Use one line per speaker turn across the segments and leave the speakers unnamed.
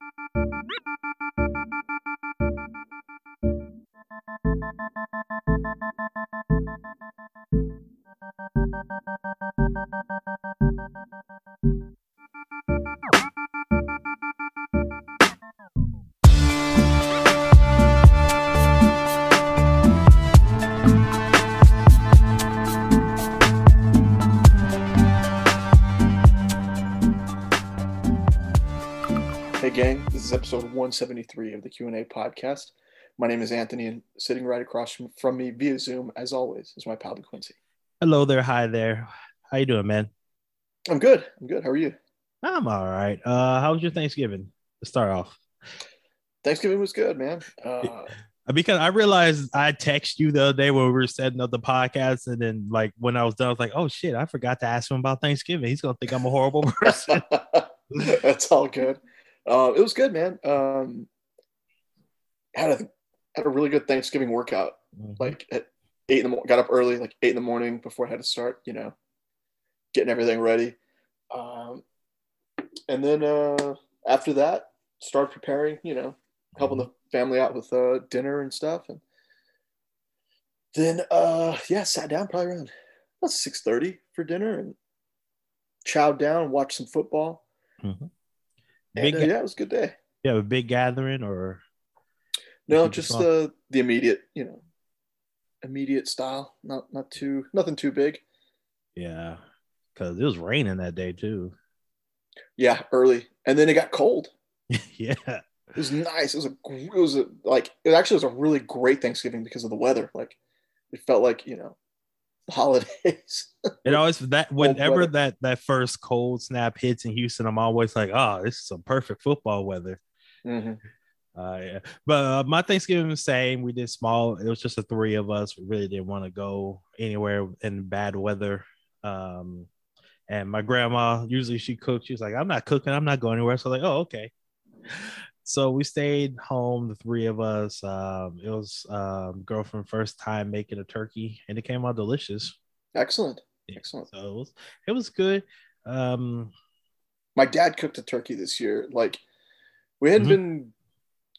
Música 173 of the Q&A podcast. My name is Anthony and sitting right across from, from me via Zoom as always is my pal Quincy.
Hello there, hi there. How you doing, man?
I'm good. I'm good. How are you?
I'm all right. Uh, how was your Thanksgiving? To start off,
Thanksgiving was good, man. Uh,
because I realized I texted you the other day when we were setting up the podcast, and then like when I was done, I was like, "Oh shit, I forgot to ask him about Thanksgiving. He's gonna think I'm a horrible person."
that's all good. Uh, it was good, man. Um, had a had a really good Thanksgiving workout.
Mhm.
Like at eight in the morning, got up early, like eight in the morning before I had to start. You know, getting everything ready. Um, and then uh, after that, started preparing. You know, helping the family out with uh, dinner and stuff. And then, uh, yeah, sat down probably around about six thirty for dinner and chowed down, watched some football.
Mhm.
And, uh, yeah, it was a good day.
you have a big gathering, or
No, just the the immediate, you know, immediate style. Not not too nothing too big.
yeah, because it was raining that day too.
Yeah, early, and then it got cold.
yeah,
It was nice. It was a it was a, like it actually was a really great Thanksgiving because of the weather. Like it felt like you know holidays.
it always that whenever that that first cold snap hits in Houston, I'm always like, "Oh, this is some perfect football weather."
Mhm.
Uh, yeah. But uh, my Thanksgiving was the same. We did small. It was just the three of us. We really didn't want to go anywhere in bad weather. Um, and my grandma usually she cooks. She's like, I'm not cooking. I'm not going anywhere. So like, oh okay. So we stayed home, the three of us. Um, it was um, girlfriend first time making a turkey, and it came out delicious.
Excellent.
Yeah,
Excellent.
So it was it was good. Um,
My dad cooked a turkey this year. Like we hadn't
Mhm.
been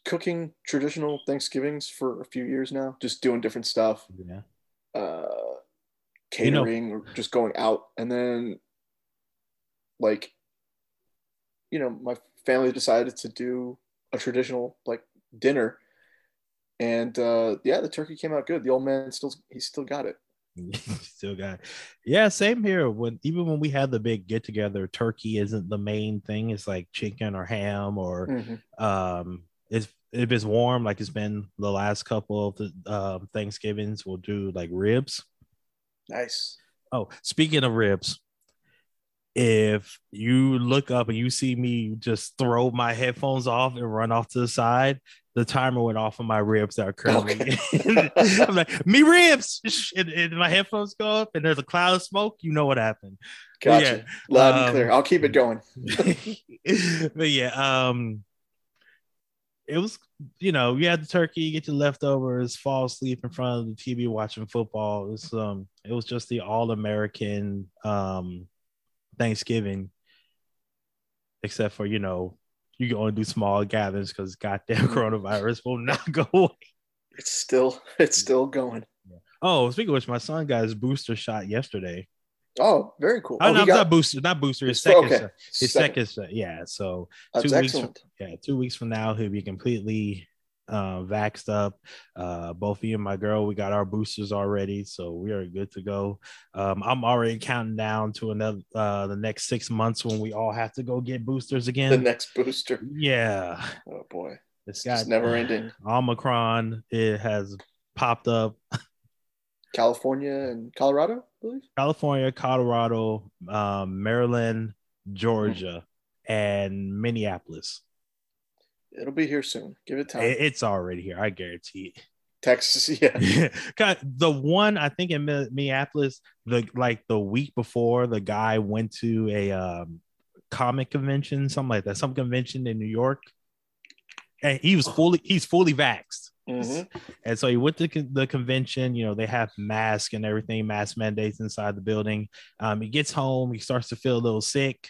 cooking traditional Thanksgivings for a few years now, just doing different stuff.
yeah.
uh,
You know-
catering or just going out and then like you know my family decided to do a traditional like dinner and uh yeah the turkey came out good the old man still he still got it
Still got it. Yeah, same here. When even when we had the big get together, turkey isn't the main thing. It's like chicken or ham or
Mhm.
um it's if it's warm, like it's been the last couple of the um Thanksgivings, we'll do like ribs.
nice
Oh, speaking of ribs, if you look up and you see me just throw my headphones off and run off to the side, the timer went off on my ribs that are currently. I'm like, me ribs, and, and my headphones go up, and there's a cloud of smoke. You know what happened.
Gotcha loud and
um,
clear i'll keep it going
but yeah, um, it was you know you had the turkey, you get your leftovers, fall asleep in front of the TV watching football. It was um, it was just the all American um Thanksgiving, except for you know you can only do small gatherings because goddamn coronavirus will not go away.
it's still it's still going
Oh, speaking of which, my son got his booster shot yesterday.
oh very cool
Oh,
oh,
no,
got,
not booster, not booster. His second,
okay.
his second, shot. Yeah. So
that's
two weeks from- yeah, two weeks from now he'll be completely uh, vaxxed up. Uh, both me and my girl, we got our boosters already, so we are good to go. Um, I'm already counting down to another uh, the next six months when we all have to go get boosters again.
the next booster
yeah,
oh boy
it's got
never ending.
Omicron. It has popped up.
california and colorado I believe
California, Colorado, um, Maryland, Georgia, and Minneapolis.
It'll be here soon give it time
It's already here. I guarantee it.
texas yeah
God, the one I think in Minneapolis, the like the week before, the guy went to a um, comic convention, something like that, some convention in New York, and he was fully he's fully vaxxed.
Mhm.
And so he went to the convention. You know, they have masks and everything, mask mandates inside the building. Um, he gets home, he starts to feel a little sick,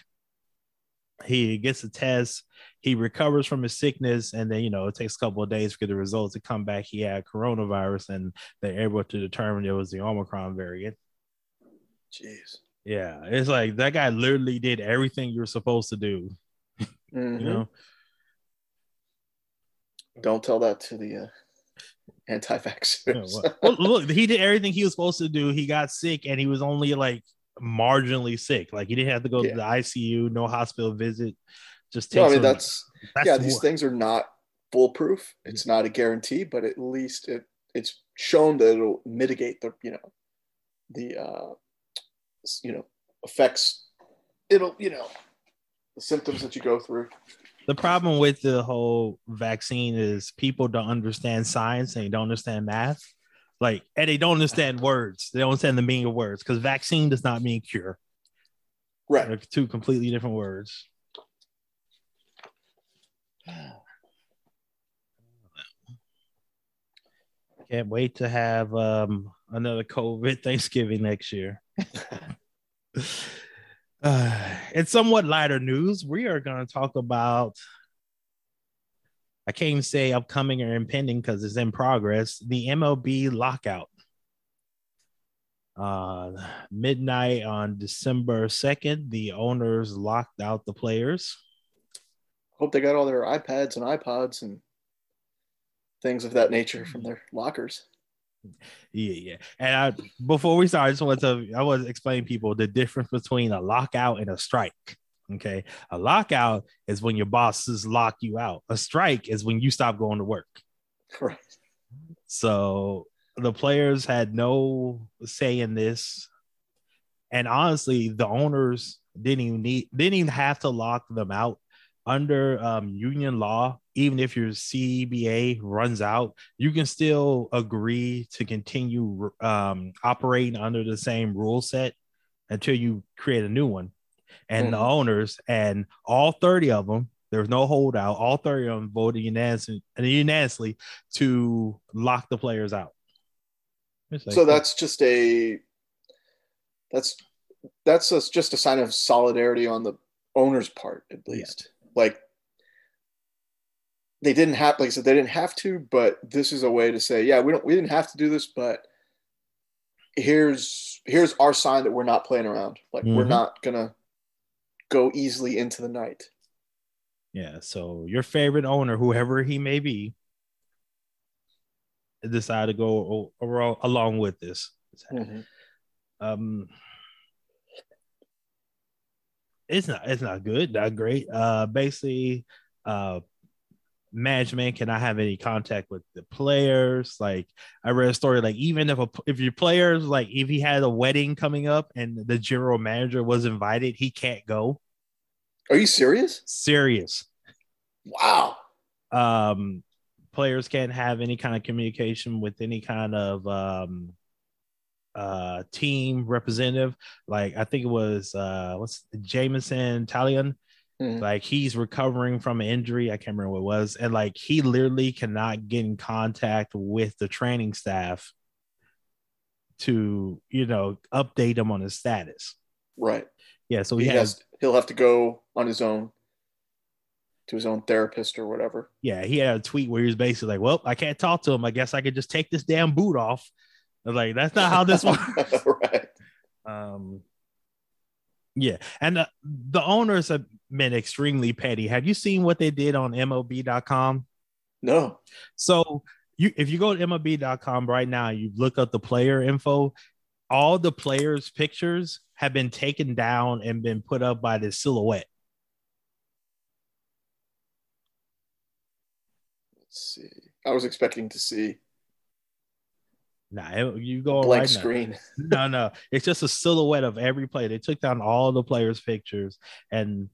he gets a test, he recovers from his sickness, and then you know it takes a couple of days for the results to come back. He had coronavirus, and they're able to determine it was the Omicron variant.
Jeez.
Yeah, it's like that guy literally did everything you're supposed to do.
Mhm.
You know,
Don't tell that to the uh, anti-vaxxers.
well, look, he did everything he was supposed to do. He got sick, and he was only like marginally sick. Like he didn't have to go
Yeah.
to the ICU, no hospital visit. Just take
no, I mean that's,
that's
yeah. These things are not foolproof. It's not a guarantee, but at least it it's shown that it'll mitigate the you know the uh, you know effects. It'll you know the symptoms that you go through.
the problem with the whole vaccine is people don't understand science and they don't understand math. Like, and they don't understand words. They don't understand the meaning of words because vaccine does not mean cure.
Right.
They're two completely different words. Can't wait to have um, another COVID Thanksgiving next year. uh, in somewhat lighter news, we are going to talk about. I can't even say upcoming or impending because it's in progress. The MLB lockout. Uh, midnight on December 2nd, the owners locked out the players.
Hope they got all their iPads and iPods and things of that nature from their lockers.
Yeah, yeah. And I, before we start, I just want to I want to explain people the difference between a lockout and a strike. Okay, a lockout is when your bosses lock you out. A strike is when you stop going to work.
Right.
So the players had no say in this, and honestly, the owners didn't even need didn't even have to lock them out under um, union law. Even if your CBA runs out, you can still agree to continue um, operating under the same rule set until you create a new one. And the
Mhm.
owners and all 30 of them, there was no holdout. All 30 of them voted unanimously, unanimously to lock the players out. Like-
so that's just a that's that's a, just a sign of solidarity on the owner's part at least like they didn't have like i said they didn't have to but this is a way to say yeah we don't we didn't have to do this but here's here's our sign that we're not playing around like we're
Mhm.
not gonna go easily into the night
yeah. So your favorite owner, whoever he may be, decide to go along with this. um it's not it's not good not great uh basically uh management? Cannot have any contact with the players? Like i read a story like even if a if your players like if he had a wedding coming up and the general manager was invited he can't go?
Are you serious?
Serious.
Wow.
Um players can't have any kind of communication with any kind of um uh team representative. Like i think it was uh what's Jameson Taillon
Mhm.
like he's recovering from an injury i can't remember what it was and like he literally cannot get in contact with the training staff to you know update him on his status
right
yeah so
he
he, has
has he'll have to go on his own to his own therapist or whatever
yeah, he had a tweet where he was basically like, "Well, I can't talk to him. I guess I could just take this damn boot off." I was like, "That's not how this works."
right
um, yeah, and uh, the owners have been extremely petty. Have you seen what they did on MLB.com?
no
So you, if you go to MLB.com right now, you look up the player info. All the players' pictures have been taken down and been put up by the silhouette.
Let's see. I was expecting to see
Nah, you go
blank
right now.
screen.
no, no. It's just a silhouette of every player. They took down all the players' pictures, and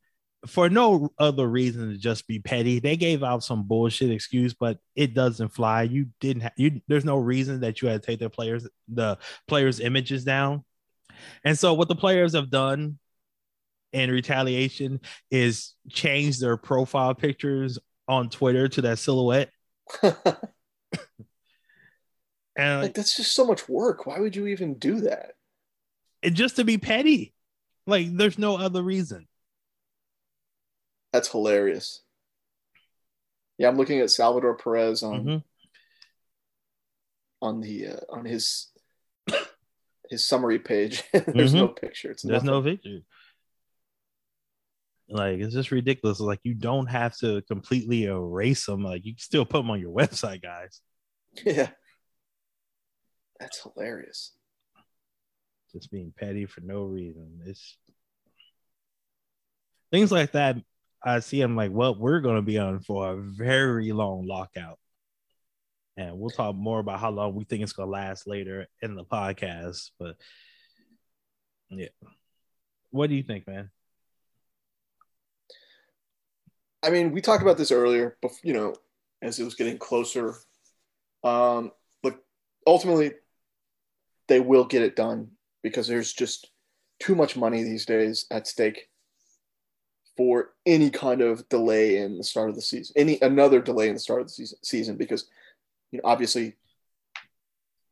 for no other reason to just be petty, they gave out some bullshit excuse, but it doesn't fly. You didn't. Ha- you there's no reason that you had to take the players the players' images down, and so what the players have done in retaliation is change their profile pictures on Twitter to that silhouette, and
like that's just so much work. Why would you even do that?
and just to be petty. Like there's no other reason.
That's hilarious. Yeah, I'm looking at Salvador Perez on
Mhm.
on the uh, on his his summary page. There's no picture. It's
Mm-hmm. There's
nothing.
no picture. Like it's just ridiculous. Like you don't have to completely erase them. Like you can still put them on your website, guys.
Yeah. That's hilarious.
Just being petty for no reason. It's things like that. I see. I'm like, well, we're going to be on for a very long lockout, and we'll talk more about how long we think it's going to last later in the podcast. But yeah, what do you think, man?
I mean, we talked about this earlier, but you know, as it was getting closer. Um, look, ultimately, they will get it done because there's just too much money these days at stake for any kind of delay in the start of the season, any another delay in the start of the season, because you know obviously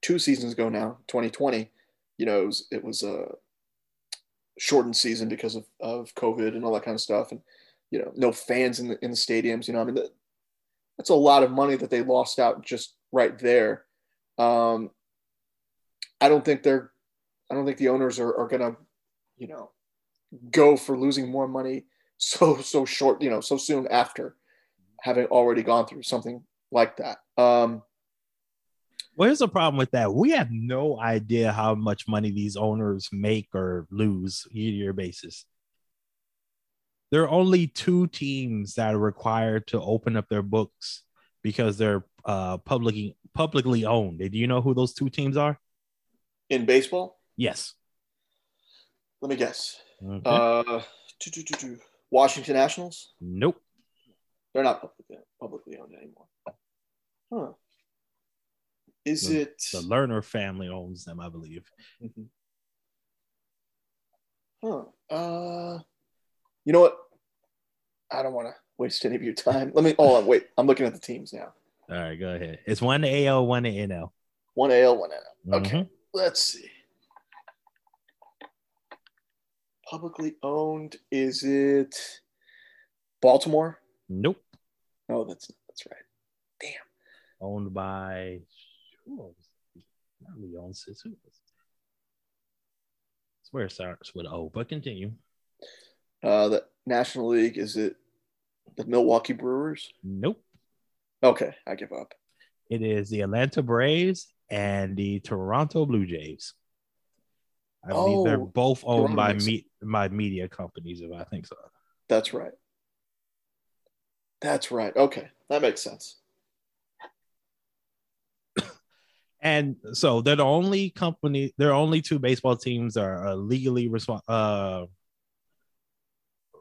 two seasons ago now, 2020, you know it was, it was a shortened season because of, of COVID and all that kind of stuff, and you know no fans in the in the stadiums. You know, I mean that, that's a lot of money that they lost out just right there. Um, I don't think they're, I don't think the owners are, are gonna, you know, go for losing more money so so short, you know, so soon after having already gone through something like that. Um,
Where's the problem with that? We have no idea how much money these owners make or lose year to year basis. There are only two teams that are required to open up their books because they're uh, publicly publicly owned. Do you know who those two teams are?
In baseball,
Yes.
let me guess.
Okay.
Uh. Washington Nationals.
nope.
They're not publicly, publicly owned anymore. Huh. Is
The-
it?
The Lerner family owns them, I believe.
Mhm. Huh. Uh, you know what? I don't want to waste any of your time. Let me. Oh. Wait. I'm looking at the teams now.
All right, go ahead. It's one AL, one NL.
One AL, one NL. Okay.
Mhm.
Let's see. Publicly owned. Is it Baltimore?
Nope.
No, that's that's right. Damn.
Owned by who owns? Not really owns it. Who owns it? Swear it starts with O, but continue.
Uh, the National League. Is it the Milwaukee Brewers?
Nope.
Okay, I give up.
It is the Atlanta Braves and the Toronto Blue Jays. I believe they're
Oh,
both owned by me by media companies, if I think so.
That's right. That's right. Okay, that makes sense.
And so they're the only company, they're only two baseball teams that are uh, legally respons- uh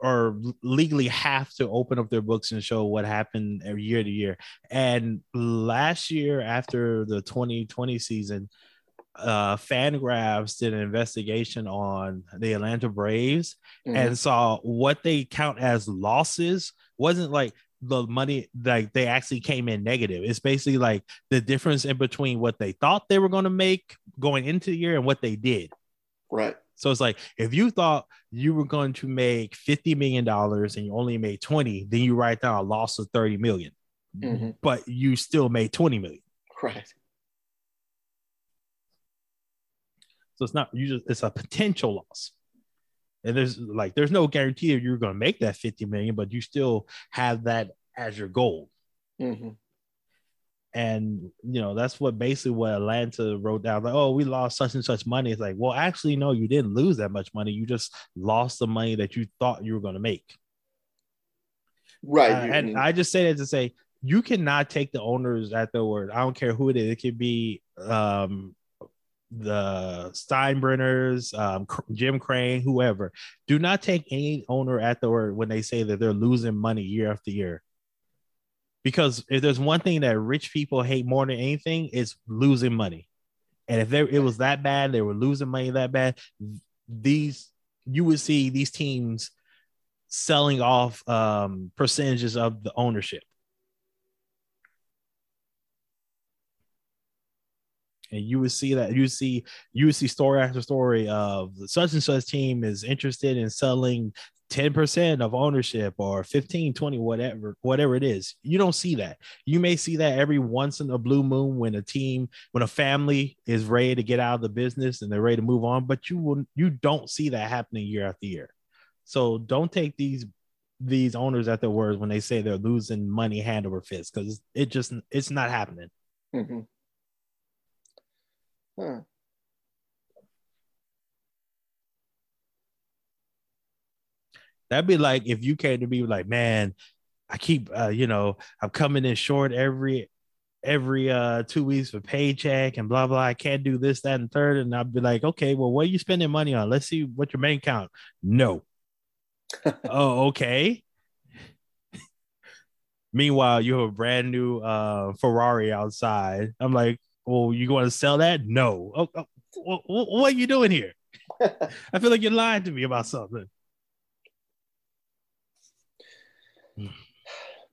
or legally have to open up their books and show what happened every year to year. And last year, after the 2020 season, uh Fangraphs did an investigation on the Atlanta Braves
Mhm.
and saw what they count as losses wasn't like the money like they actually came in negative. It's basically like the difference in between what they thought they were going to make going into the year and what they did.
right.
So it's like if you thought you were going to make 50 million dollars and you only made 20, then you write down a loss of 30 million.
Mhm.
But you still made 20 million.
Right.
So it's not you just it's a potential loss. And there's like there's no guarantee that you're going to make that 50 million, but you still have that as your goal.
hmm
And you know, that's what basically what Atlanta wrote down. Like, oh, we lost such and such money. It's like, well, actually, no, you didn't lose that much money. You just lost the money that you thought you were going to make.
Right.
Uh, and I just say that to say you cannot take the owners at their word. I don't care who it is. It could be um, the Steinbrenners, um, Jim Crane, whoever. Do not take any owner at their word when they say that they're losing money year after year. Because if there's one thing that rich people hate more than anything, it's losing money. And if there, it was that bad, they were losing money that bad. These you would see these teams selling off um, percentages of the ownership. And you would see that you see you would see story after story of such and such team is interested in selling 10% of ownership or 15 20 whatever whatever it is you don't see that you may see that every once in a blue moon when a team when a family is ready to get out of the business and they're ready to move on but you will you don't see that happening year after year so don't take these these owners at their words when they say they're losing money hand over fist because it just it's not happening
Mm-hmm. Huh.
That'd be like if you came to me like, man, I keep uh, you know, I'm coming in short every every uh two weeks for paycheck and blah blah. I can't do this, that, and third. And I'd be like, okay, well, what are you spending money on? Let's see what your main count. No. oh, okay. Meanwhile, you have a brand new uh Ferrari outside. I'm like, well, you going to sell that? No. Oh, oh, what, what are you doing here? I feel like you're lying to me about something.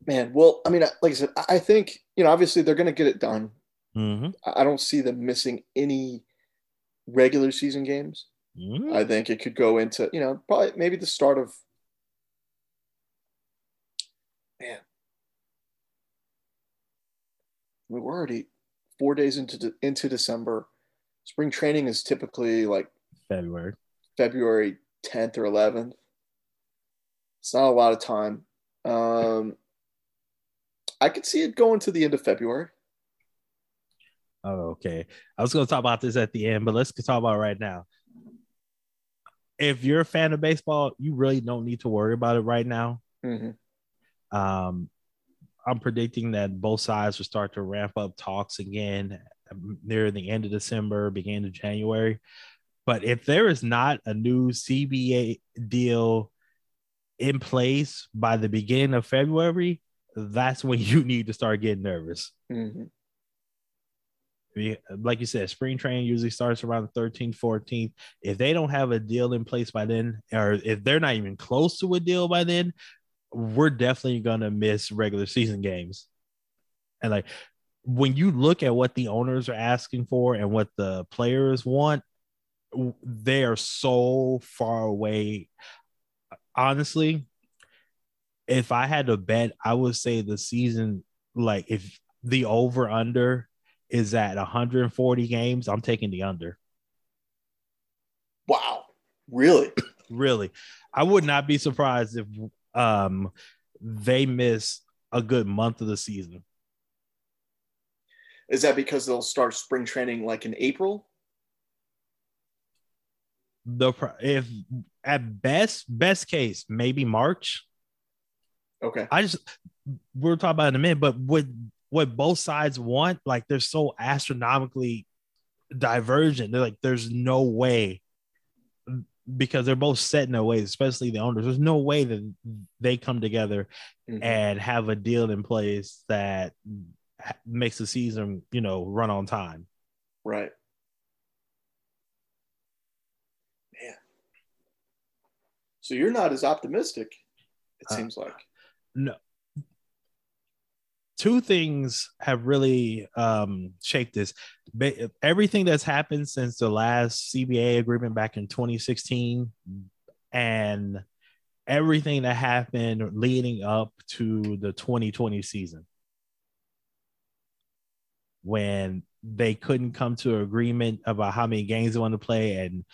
Man, well, I mean, like I said, I think you know, obviously they're going to get it done.
Mm-hmm.
I don't see them missing any regular season games.
Mm-hmm.
I think it could go into you know probably maybe the start of man. I mean, we're already four days into de- into December. Spring training is typically like
February.
February 10th or 11th. It's not a lot of time. Um, I could see it going to the end of February.
Oh, okay. I was going to talk about this at the end, but let's talk about it right now. If you're a fan of baseball, you really don't need to worry about it right now.
Mm-hmm.
Um, I'm predicting that both sides will start to ramp up talks again near the end of December, beginning of January. But if there is not a new CBA deal in place by the beginning of February, that's when you need to start getting nervous.
Mm-hmm.
Like you said, spring training usually starts around the 13th, 14th. If they don't have a deal in place by then, or if they're not even close to a deal by then, we're definitely going to miss regular season games. And like when you look at what the owners are asking for and what the players want, they are so far away. Honestly, if I had to bet, I would say the season, like if the over under is at 140 games, I'm taking the under.
Wow. Really?
really. I would not be surprised if um they miss a good month of the season.
Is that because they'll start spring training like in April?
The if at best best case maybe March.
Okay.
I just we're talking about in a minute, but what what both sides want, like they're so astronomically divergent. They're like, there's no way because they're both set in their ways, especially the owners. There's no way that they come together mm-hmm. and have a deal in place that makes the season, you know, run on time.
Right. Man. So you're not as optimistic, it uh, seems like.
No. Two things have really um, shaped this. Everything that's happened since the last CBA agreement back in 2016 and everything that happened leading up to the 2020 season when they couldn't come to an agreement about how many games they want to play and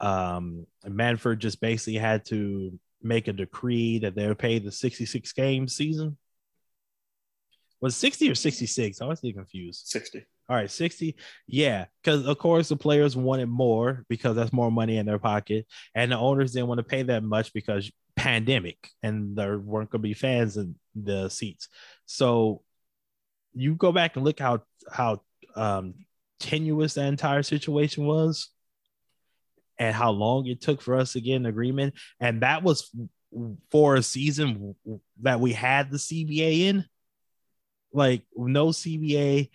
um, Manfred just basically had to make a decree that they would pay the 66 game season. Was 60 or 66? I was getting confused.
60.
All right, 60. Yeah, because of course the players wanted more because that's more money in their pocket. And the owners didn't want to pay that much because pandemic and there weren't gonna be fans in the seats. So you go back and look how how um tenuous that entire situation was and how long it took for us to get an agreement. And that was for a season that we had the CBA in. Like no CBA,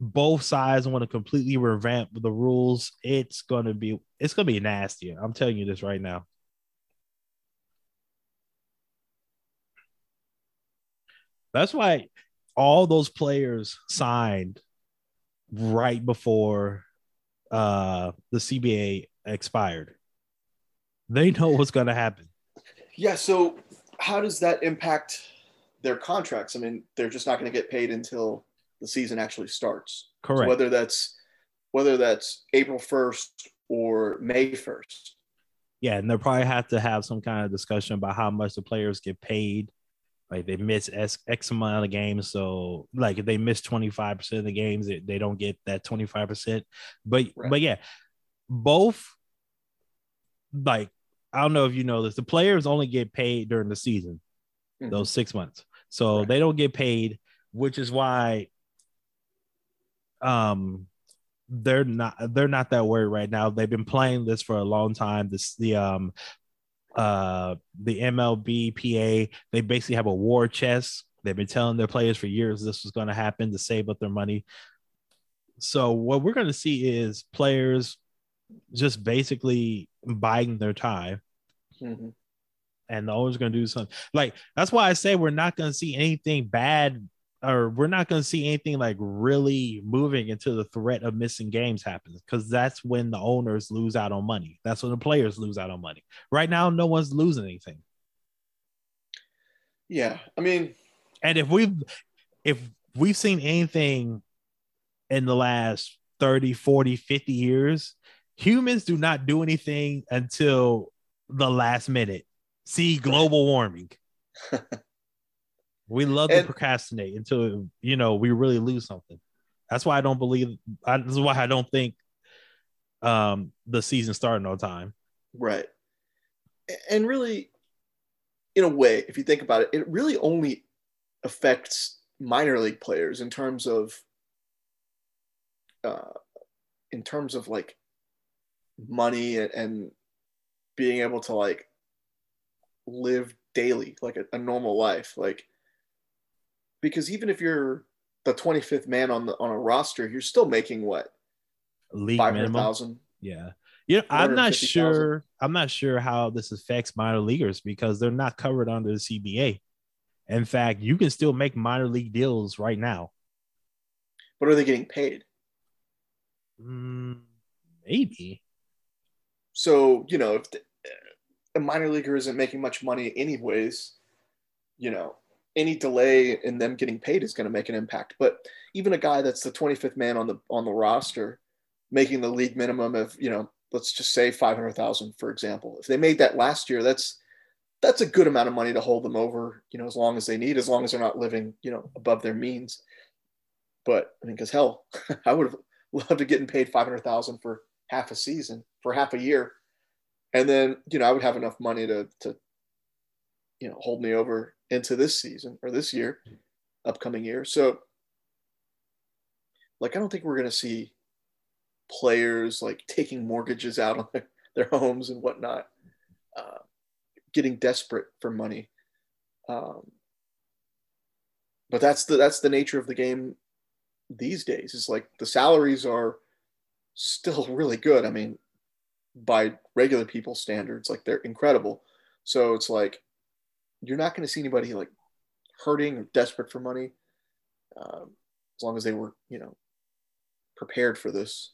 both sides want to completely revamp the rules. It's gonna be it's gonna be nasty. I'm telling you this right now. That's why all those players signed right before uh, the CBA expired. They know what's going to happen.
Yeah. So how does that impact their contracts? I mean, they're just not going to get paid until the season actually starts.
Correct.
So whether that's whether that's April first or May first.
Yeah, and they'll probably have to have some kind of discussion about how much the players get paid. Like they miss X, X amount of games, so like if they miss twenty five percent of the games, they, they don't get that twenty five percent. But
Right.
but yeah, both like I don't know if you know this, the players only get paid during the season,
Mhm.
those six months. So
Right.
they don't get paid, which is why um they're not they're not that worried right now. They've been playing this for a long time. This the um uh the MLB PA they basically have a war chest. They've been telling their players for years this was going to happen to save up their money. So what we're going to see is players just basically biding their time
Mhm.
and the owner's going to do something. Like that's why I say we're not going to see anything bad, or we're not going to see anything like really moving until the threat of missing games happens, because that's when the owners lose out on money. That's when the players lose out on money. Right now, no one's losing anything.
Yeah. I mean,
And if we've if we've seen anything in the last 30, 40, 50 years, humans do not do anything until the last minute. See global warming. we love to procrastinate until you know we really lose something. That's why I don't believe I, this is why I don't think um the season starting on time.
right. And really, in a way, if you think about it, it really only affects minor league players in terms of, uh, in terms of like money and, and being able to like live daily, like a, a normal life, like because even if you're the 25th man on the on a roster, you're still making what
League minimum. Yeah. Yeah, I'm not
450,000.
sure. I'm not sure how this affects minor leaguers because they're not covered under the CBA. In fact, you can still make minor league deals right now.
But are they getting paid?
Mm, maybe.
So you know, if the, a minor leaguer isn't making much money anyways, you know, any delay in them getting paid is going to make an impact. But even a guy that's the 25th man on the on the roster, making the league minimum of you know, let's just say 500,000 for example. If they made that last year, that's that's a good amount of money to hold them over, you know, as long as they need, as long as they're not living, you know, above their means. But I mean, because hell, I would have loved to getting paid 500,000 for half a season, for half a year and then you know I would have enough money to to you know hold me over into this season or this year, upcoming year. So like I don't think we're gonna see players like taking mortgages out on their, their homes and whatnot, uh, getting desperate for money. Um, but that's the that's the nature of the game these days. It's like the salaries are still really good. I mean, by regular people standards, like they're incredible. So it's like you're not going to see anybody like hurting or desperate for money, um, as long as they were, you know, prepared for this.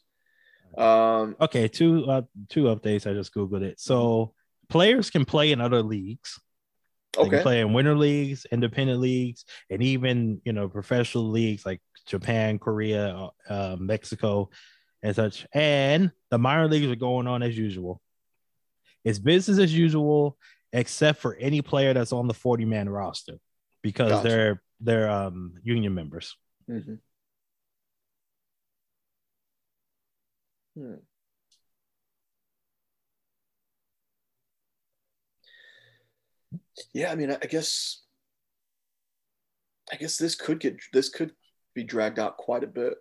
Um,
Okay, two uh, two updates. I just googled it. So players can play in other leagues. They can
okay,
play in winter leagues, independent leagues, and even you know professional leagues like Japan, Korea, uh, Mexico, and such. And the minor leagues are going on as usual. It's business as usual, except for any player that's on the forty man roster, because
Gotcha.
they're they're um, union members.
Mhm. Hmm. Yeah, I mean, I I guess, I guess this could get this could be dragged out quite a bit.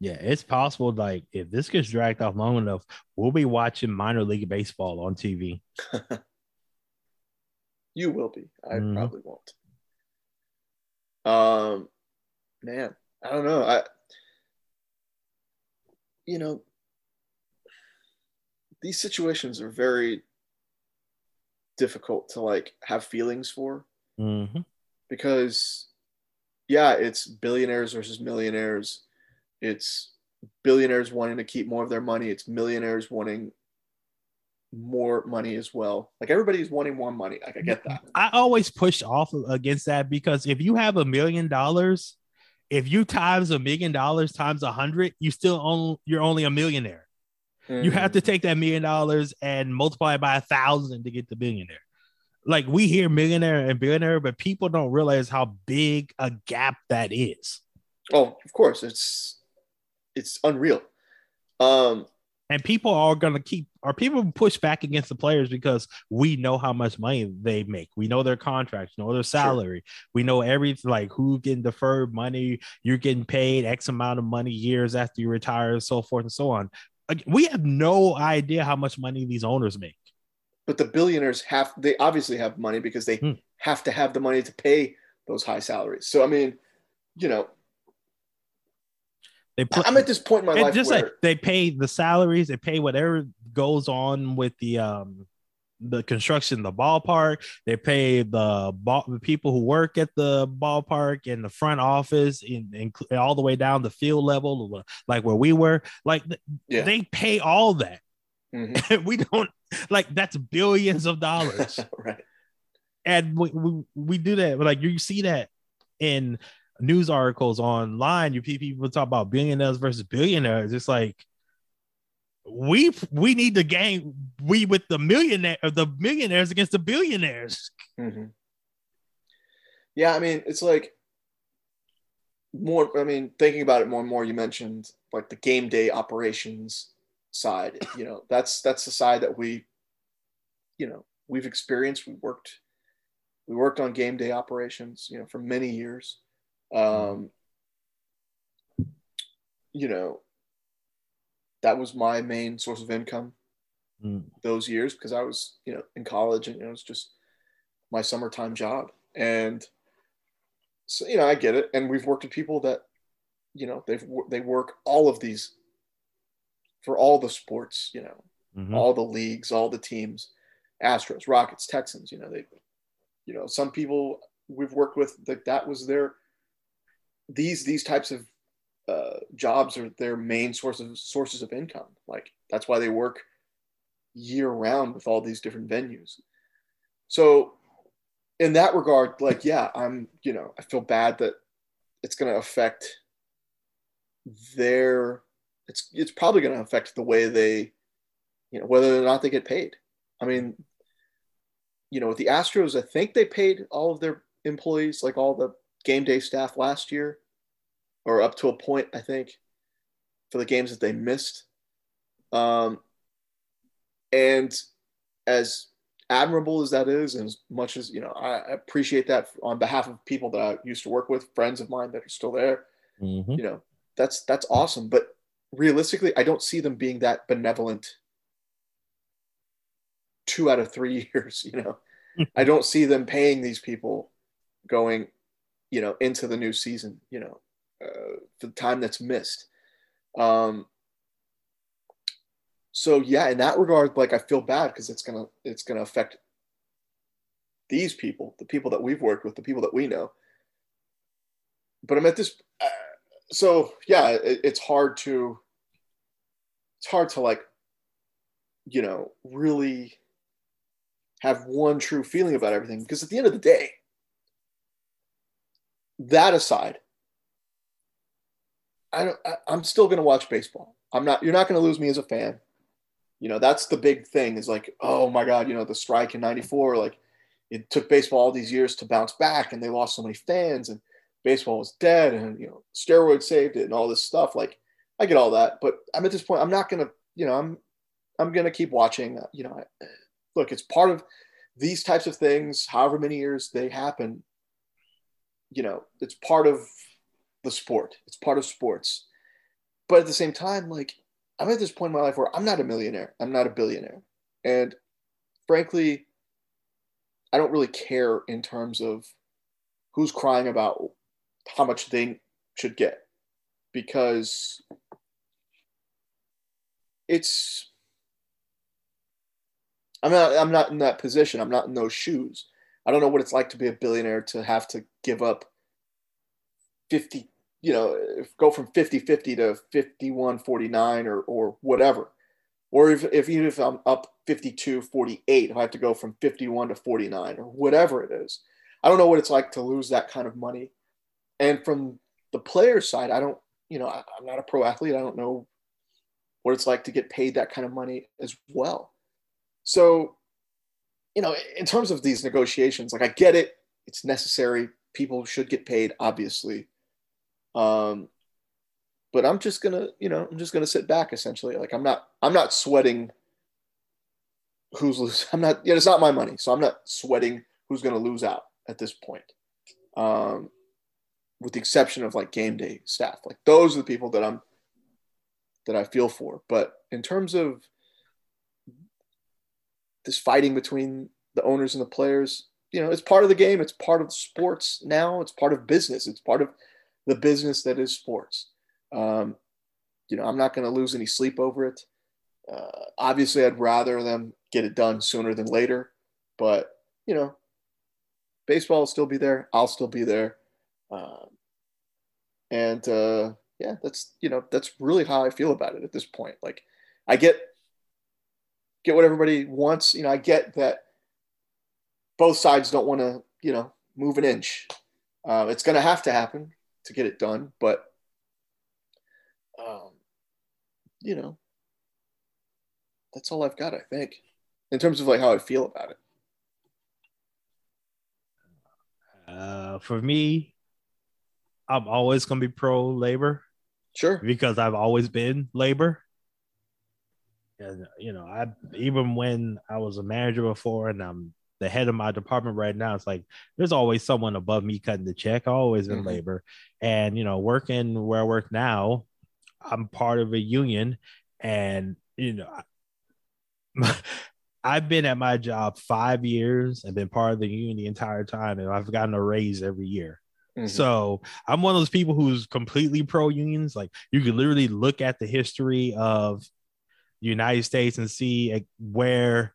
Yeah, it's possible. Like if this gets dragged out long enough, we'll be watching minor league baseball on TV.
You will be. I
Mhm.
probably won't. Um, man, I don't know. I, you know, these situations are very difficult to like have feelings for
Mhm.
because, yeah, it's billionaires versus millionaires. It's billionaires wanting to keep more of their money. It's millionaires wanting more money as well. Like everybody's wanting more money. Like I get that.
I always push off against that because if you have a million dollars, if you times a million dollars times a hundred, you still own you're only a millionaire. Mm. You have to take that million dollars and multiply it by a thousand to get the billionaire. Like we hear millionaire and billionaire, but people don't realize how big a gap that is.
Oh, of course, it's it's unreal. Um,
and people are gonna keep are people push back against the players because we know how much money they make. We know their contracts, know their salary. Sure. We know everything like who's getting deferred money, you're getting paid X amount of money years after you retire, and so forth and so on. We have no idea how much money these owners make.
But the billionaires have they obviously have money because they hmm. have to have the money to pay those high salaries. So I mean, you know, they put, I'm at this point in my life
just where, like they pay the salaries, they pay whatever goes on with the um the construction, the ballpark. They pay the ball, the people who work at the ballpark and the front office, in, in all the way down the field level, like where we were. Like yeah. they pay all that. Mm-hmm. we don't like that's billions of dollars, right? And we, we we do that, like you see that in news articles online, you people talk about billionaires versus billionaires. It's like we we need the game we with the millionaire the millionaires against the billionaires.
Mm-hmm. Yeah, I mean, it's like more. I mean, thinking about it more and more, you mentioned like the game day operations side. You know, that's that's the side that we, you know, we've experienced. We worked, we worked on game day operations. You know, for many years um, you know, that was my main source of income mm. those years because I was, you know, in college and you know, it was just my summertime job. And so, you know, I get it. And we've worked with people that, you know, they've, they work all of these for all the sports, you know, mm-hmm. all the leagues, all the teams, Astros, Rockets, Texans, you know, they, you know, some people we've worked with that that was their, these these types of uh, jobs are their main source of sources of income. Like that's why they work year round with all these different venues. So in that regard, like yeah, I'm you know I feel bad that it's going to affect their it's it's probably going to affect the way they you know whether or not they get paid. I mean, you know, with the Astros, I think they paid all of their employees, like all the game day staff last year, or up to a point, I think, for the games that they missed. Um, and as admirable as that is, and as much as you know, I appreciate that on behalf of people that I used to work with, friends of mine that are still there. Mm-hmm. You know, that's that's awesome. But realistically, I don't see them being that benevolent two out of three years. You know, I don't see them paying these people going, you know, into the new season, you know, uh, the time that's missed. Um, so yeah, in that regard, like I feel bad because it's gonna it's gonna affect these people, the people that we've worked with, the people that we know. But I'm at this, uh, so yeah, it, it's hard to it's hard to like, you know, really have one true feeling about everything because at the end of the day, that aside, I don't, I, I'm still going to watch baseball. I'm not, you're not going to lose me as a fan. You know, that's the big thing is like, oh my God, you know, the strike in 94, like it took baseball all these years to bounce back and they lost so many fans and baseball was dead and, you know, steroids saved it and all this stuff. Like, I get all that, but I'm at this point, I'm not going to, you know, I'm, I'm going to keep watching, uh, you know, look, it's part of these types of things, however many years they happen, you know, it's part of the sport. It's part of sports. But at the same time, like I'm at this point in my life where I'm not a millionaire. I'm not a billionaire. And frankly, I don't really care in terms of who's crying about how much they should get because it's I'm not I'm not in that position. I'm not in those shoes. I don't know what it's like to be a billionaire to have to give up 50, you know, go from 50 50 to 51 49 or, or whatever. or if, if even if I'm up 52, 48, if I have to go from 51 to 49 or whatever it is, I don't know what it's like to lose that kind of money. And from the player side, I don't, you know, I, I'm not a pro athlete. I don't know what it's like to get paid that kind of money as well. So, you know, in terms of these negotiations, like I get it, it's necessary. People should get paid, obviously. Um, but I'm just gonna, you know, I'm just gonna sit back essentially. Like I'm not, I'm not sweating who's losing. I'm not, you know, it's not my money, so I'm not sweating who's gonna lose out at this point. Um, with the exception of like game day staff, like those are the people that I'm that I feel for. But in terms of this fighting between the owners and the players, you know, it's part of the game. It's part of sports now. It's part of business. It's part of the business that is sports. Um, you know, I'm not going to lose any sleep over it. Uh, obviously, I'd rather them get it done sooner than later, but you know, baseball will still be there. I'll still be there, um, and uh, yeah, that's you know, that's really how I feel about it at this point. Like, I get get what everybody wants. You know, I get that both sides don't want to, you know, move an inch. Uh, it's going to have to happen to get it done, but um, you know, that's all I've got, I think, in terms of like how I feel about it.
Uh, for me, I'm always going to be pro labor.
Sure.
Because I've always been labor. And, you know, I even when I was a manager before and I'm the head of my department right now, it's like there's always someone above me cutting the check. I always in mm-hmm. labor. And, you know, working where I work now, I'm part of a union, and you know, I've been at my job five years and been part of the union the entire time, and I've gotten a raise every year. Mm-hmm. So I'm one of those people who's completely pro unions. Like you can literally look at the history of United States and see where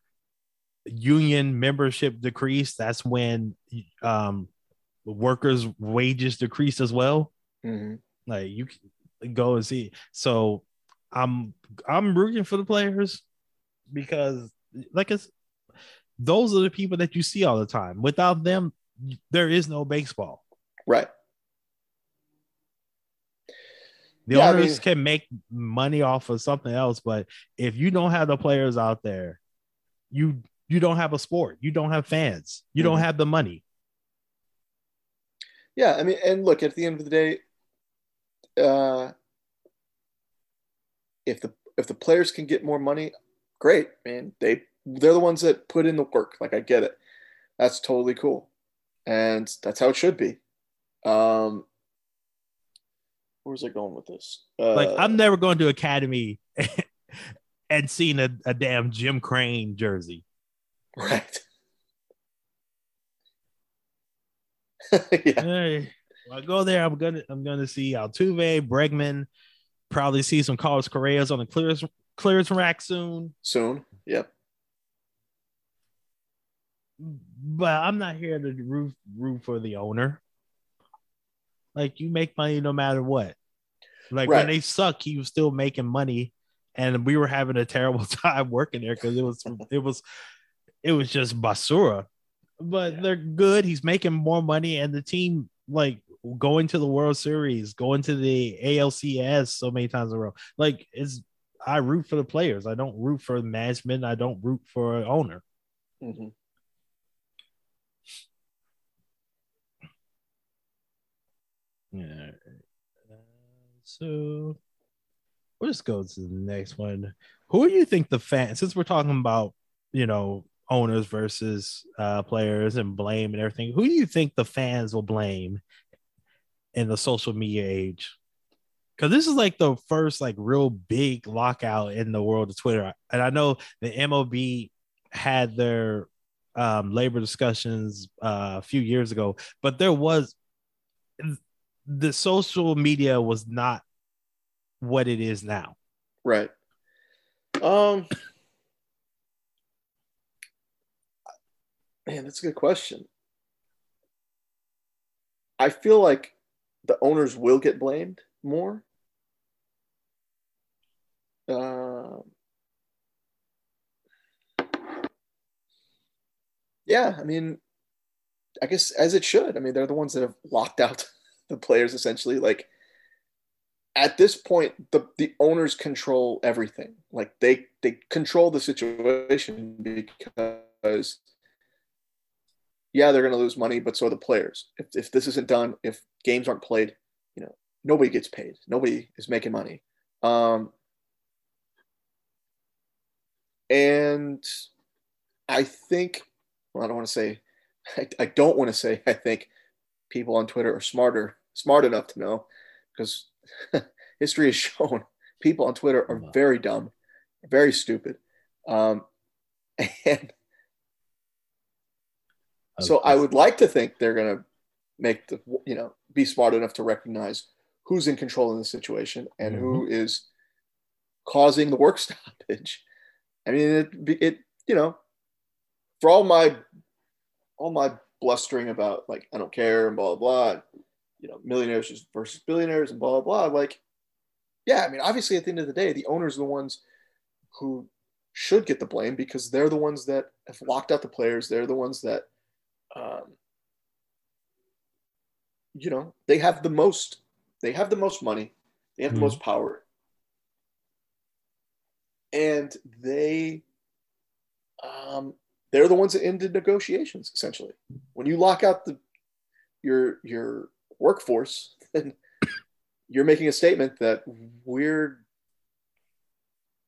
union membership decreased. That's when um, workers' wages decreased as well. Mm-hmm. Like you, go and see. So I'm I'm rooting for the players because like it's those are the people that you see all the time. Without them, there is no baseball.
Right.
The yeah, owners I mean, can make money off of something else, but if you don't have the players out there, you you don't have a sport. You don't have fans. You mm-hmm. don't have the money.
Yeah, I mean, and look, at the end of the day, uh, if the if the players can get more money, great, man. They they're the ones that put in the work. Like I get it. That's totally cool. And that's how it should be. Um where's I going with this?
Uh, like I'm never going to academy and seeing a, a damn Jim Crane jersey.
Right.
yeah. Hey, I go there. I'm gonna I'm gonna see Altuve, Bregman, probably see some Carlos Correas on the clearance clearance rack soon.
Soon, yep.
But I'm not here to root root for the owner. Like you make money no matter what. Like right. when they suck, he was still making money, and we were having a terrible time working there because it was it was it was just basura. But yeah. they're good. He's making more money, and the team like going to the World Series, going to the ALCS so many times in a row. Like it's I root for the players. I don't root for the management. I don't root for an owner. Mm-hmm. Yeah. So we'll just go to the next one. Who do you think the fans, since we're talking about, you know, owners versus uh, players and blame and everything, who do you think the fans will blame in the social media age because this is like the first like real big lockout in the world of Twitter. And I know the MLB had their um, labor discussions uh, a few years ago, but there was the social media was not what it is now.
Right. Um Man, that's a good question. I feel like the owners will get blamed more. Uh, yeah, I mean, I guess as it should. I mean, they're the ones that have locked out the players essentially. Like at this point, the the owners control everything. Like they they control the situation because yeah, they're going to lose money, but so are the players. If if this isn't done, if games aren't played, you know, nobody gets paid. Nobody is making money. Um, and I think, well, I don't want to say, I, I don't want to say, I think people on Twitter are smarter, smart enough to know, because history has shown people on Twitter are very dumb, very stupid. Um, and so I would like to think they're going to make the, you know, be smart enough to recognize who's in control in the situation and mm-hmm. who is causing the work stoppage. I mean, it, it, you know, for all my, all my blustering about like, I don't care and blah, blah, blah, you know, millionaires versus billionaires and blah, blah, blah. Like, yeah, I mean, obviously at the end of the day, the owners are the ones who should get the blame because they're the ones that have locked out the players. They're the ones that, um, you know, they have the most, they have the most money, they have mm-hmm. the most power, and they, um, they're the ones that ended negotiations essentially. When you lock out the your your workforce, then you're making a statement that we're,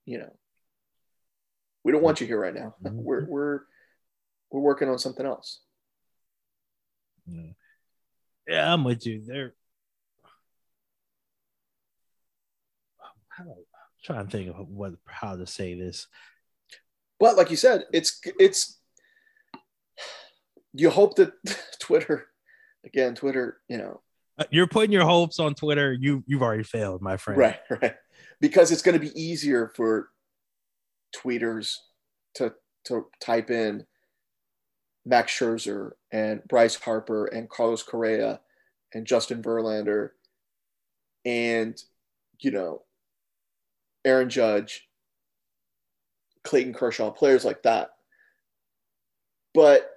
you know, we don't want you here right now. Mm-hmm. We're we're we're working on something else.
Yeah, I'm with you. There. I'm trying to think of what how to say this.
But like you said, it's it's you hope that Twitter, again, Twitter, you know,
uh, you're putting your hopes on Twitter. You you've already failed, my friend.
Right, right. Because it's going to be easier for tweeters to to type in Max Scherzer and Bryce Harper and Carlos Correa and Justin Verlander and you know Aaron Judge, Clayton Kershaw, players like that. But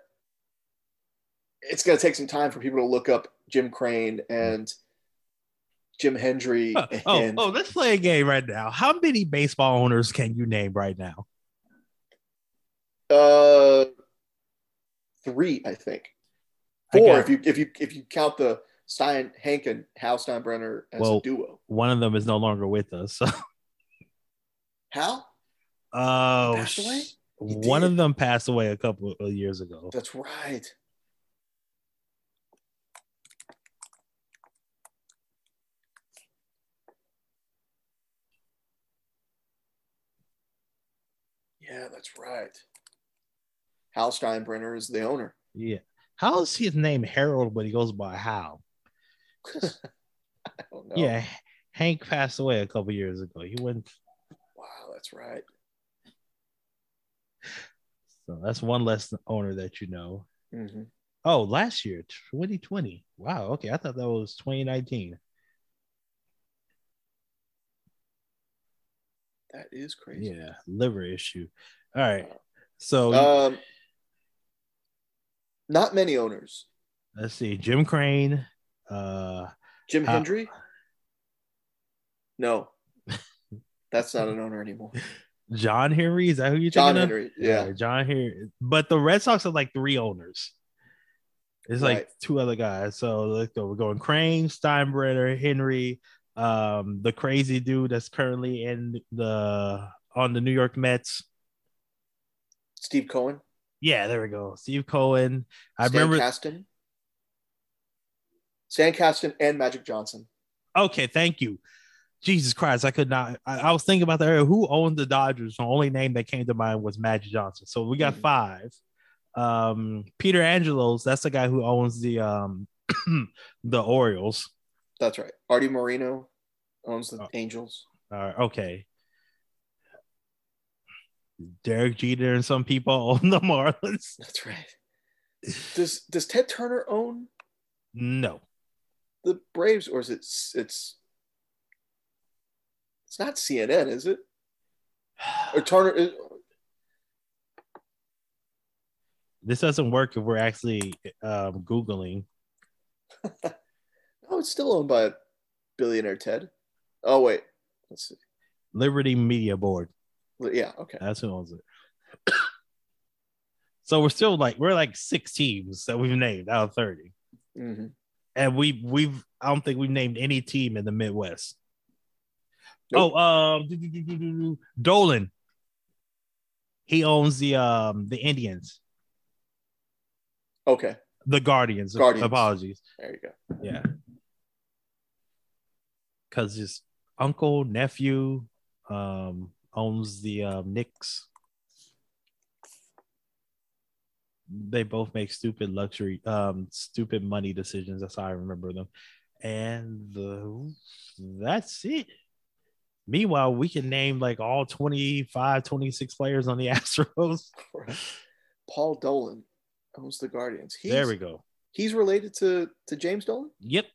it's going to take some time for people to look up Jim Crane and Jim Hendry.
Oh, and, oh, oh, let's play a game right now. How many baseball owners can you name right now?
Uh, three, I think. Four, if you if you if you count the Stein Hank and Hal Steinbrenner as well, a duo.
One of them is no longer with us. So.
Hal?
Oh. One of them passed away a couple of years ago.
That's right. Yeah, that's right. Hal Steinbrenner is the owner.
Yeah. How is his name Harold, but he goes by Hal? yeah, Hank passed away a couple years ago. He went.
Wow, that's right.
So that's one less owner that you know.
Mm-hmm.
Oh, last year, 2020. Wow. Okay, I thought that was 2019.
That is crazy.
Yeah, liver issue. All right. So
um not many owners.
Let's see. Jim Crane, uh
Jim Hendry? no. That's not an owner anymore.
John Henry, is that who you're
John Henry, yeah.
yeah. John Henry. But the Red Sox are like three owners. It's right. like two other guys. So let's go. We're going Crane, Steinbrenner, Henry, um, the crazy dude that's currently in the on the New York Mets.
Steve Cohen.
Yeah, there we go. Steve Cohen. I
Stan
remember
Kasten. Stan Kasten and Magic Johnson.
Okay, thank you. Jesus Christ, I could not. I, I was thinking about that. Who owned the Dodgers? The only name that came to mind was Magic Johnson. So we got mm-hmm. five. Um, Peter Angelos, that's the guy who owns the um the Orioles.
That's right. Artie Moreno owns the oh. Angels.
All right. Okay. Derek Jeter and some people own the Marlins.
That's right. Does Does Ted Turner own?
No.
The Braves, or is it? It's. It's not CNN, is it? Or Turner? Is,
This doesn't work if we're actually um, googling.
oh, it's still owned by billionaire Ted. Oh wait, let's see.
Liberty Media Board.
Yeah, okay.
That's who owns it. so we're still like we're like six teams that we've named out of 30
hmm
and we we've I don't think we've named any team in the Midwest.
Nope.
Oh, um, do- do- do- do- do- do. Dolan. He owns the um the Indians,
Okay,
the Guardians.
Guardians.
Apologies.
there you go.
Yeah. Cause his uncle, nephew, um, owns the um Knicks. They both make stupid luxury, um, stupid money decisions. That's how I remember them. And the, that's it. Meanwhile, we can name like all 25, 26 players on the Astros.
Paul Dolan owns the Guardians. He's,
there we go.
He's related to to James Dolan.
Yep.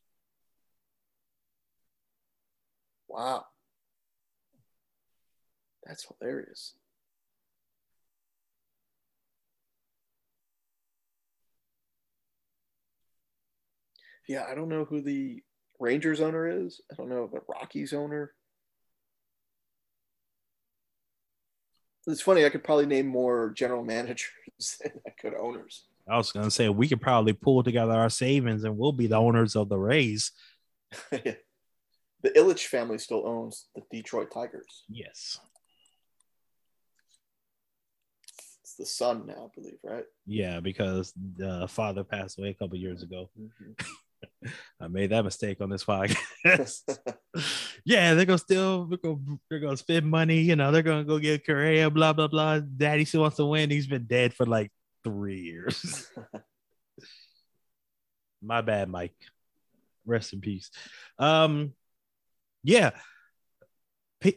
Wow, that's hilarious. Yeah, I don't know who the Rangers owner is. I don't know the Rockies owner. It's funny. I could probably name more general managers than I could owners.
I was gonna say we could probably pull together our savings and we'll be the owners of the Rays.
the Ilitch family still owns the Detroit Tigers.
Yes.
It's the son now, I believe, right?
Yeah, because the father passed away a couple years ago.
Mm-hmm.
I made that mistake on this podcast. yeah, they're gonna still they're gonna, they're gonna spend money. You know, they're gonna go get Correa. Blah blah blah. Daddy still wants to win. He's been dead for like three years. My bad, Mike. Rest in peace. Um, yeah,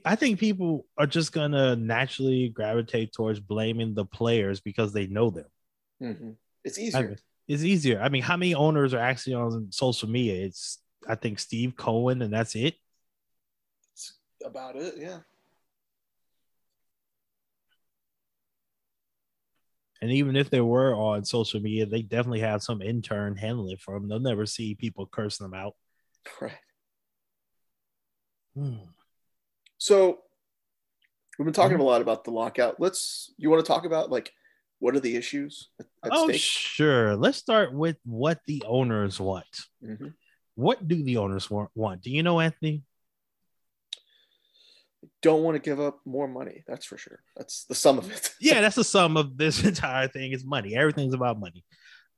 I think people are just gonna naturally gravitate towards blaming the players because they know them.
Mhm. It's
I
easier.
mean, it's easier. I mean, how many owners are actually on social media? It's I think Steve Cohen, and that's it.
It's about it, yeah.
And even if they were on social media, they definitely have some intern handling it for them. They'll never see people cursing them out.
Right.
Hmm.
So we've been talking
Mhm.
a lot about the lockout. Let's you want to talk about like what are the issues at, at
Oh,
stake?
sure. Let's start with what the owners want.
Mhm.
What do the owners want? want? Do you know, Anthony?
Don't want to give up more money. That's for sure. That's the sum of it.
Yeah, that's the sum of this entire thing. Is money. Everything's about money.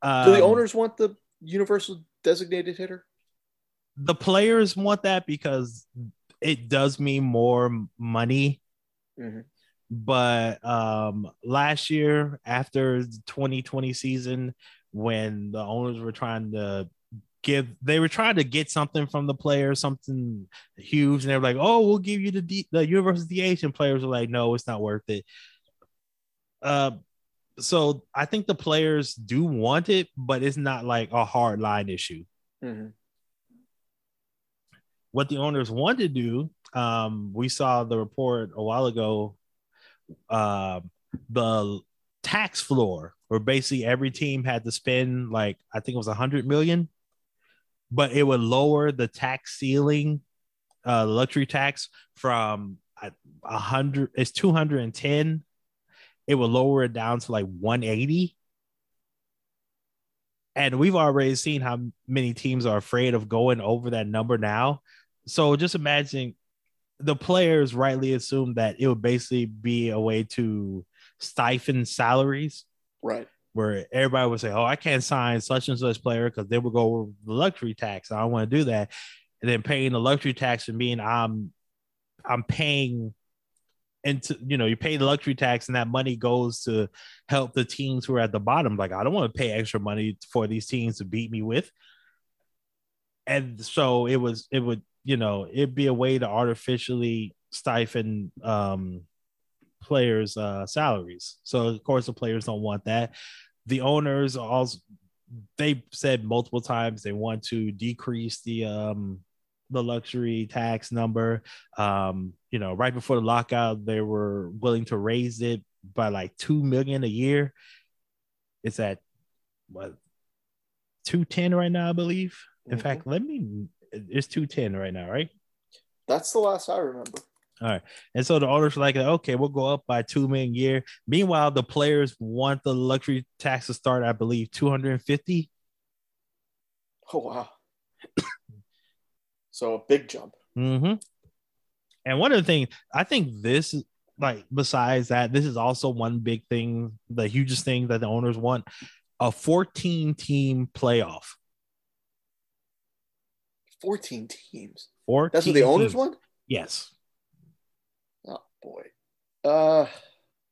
Do the
Um,
owners want the universal designated hitter?
the players want that because it does mean more money
Mhm.
but um last year after the 2020 season when the owners were trying to give they were trying to get something from the players something huge and they were like oh we'll give you the D, the universal DH and players were like no it's not worth it uh so i think the players do want it but it's not like a hard line issue
Mhm.
What the owners want to do, um, we saw the report a while ago. Uh, the tax floor, where basically every team had to spend like I think it was a hundred million, but it would lower the tax ceiling, uh, luxury tax from a hundred. It's two hundred and ten. It would lower it down to like one eighty. And we've already seen how many teams are afraid of going over that number now. So just imagine the players rightly assume that it would basically be a way to stifle salaries
Right.
where everybody would say, Oh, I can't sign such and such player because they would go over the luxury tax. I don't want to do that. And then paying the luxury tax and mean I'm I'm paying into you know, you pay the luxury tax and that money goes to help the teams who are at the bottom. Like, I don't want to pay extra money for these teams to beat me with. And so it was it would, you know, it'd be a way to artificially stifle um players' uh, salaries. So of course the players don't want that. The owners also they said multiple times they want to decrease the um the luxury tax number. Um, you know, right before the lockout, they were willing to raise it by like two million a year. It's at what 210 right now, I believe. In
Mhm.
fact, let me it's 210 right now, right?
That's the last I remember.
All right. And so the owners were like, okay, we'll go up by two million a year. Meanwhile, the players want the luxury tax to start, I believe, 250.
Oh wow. so a big jump.
Mm-hmm. And one of the things I think this like besides that, this is also one big thing, the hugest thing that the owners want a 14 team playoff.
14 teams.
14
That's what the owners
teams.
want?
Yes.
Oh boy. Uh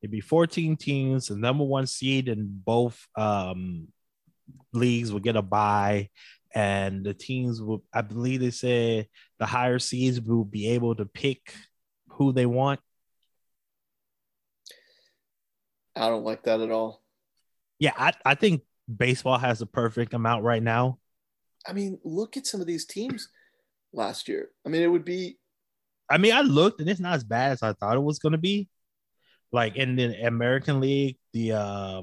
It'd be 14 teams, the number one seed in both um, leagues will get a bye. And the teams will, I believe they said the higher seeds will be able to pick who they want.
I don't like that at all.
Yeah, I, I think baseball has the perfect amount right now.
I mean, look at some of these teams last year. I mean, it would be
I mean, I looked and it's not as bad as I thought it was going to be. Like in the American League, the uh,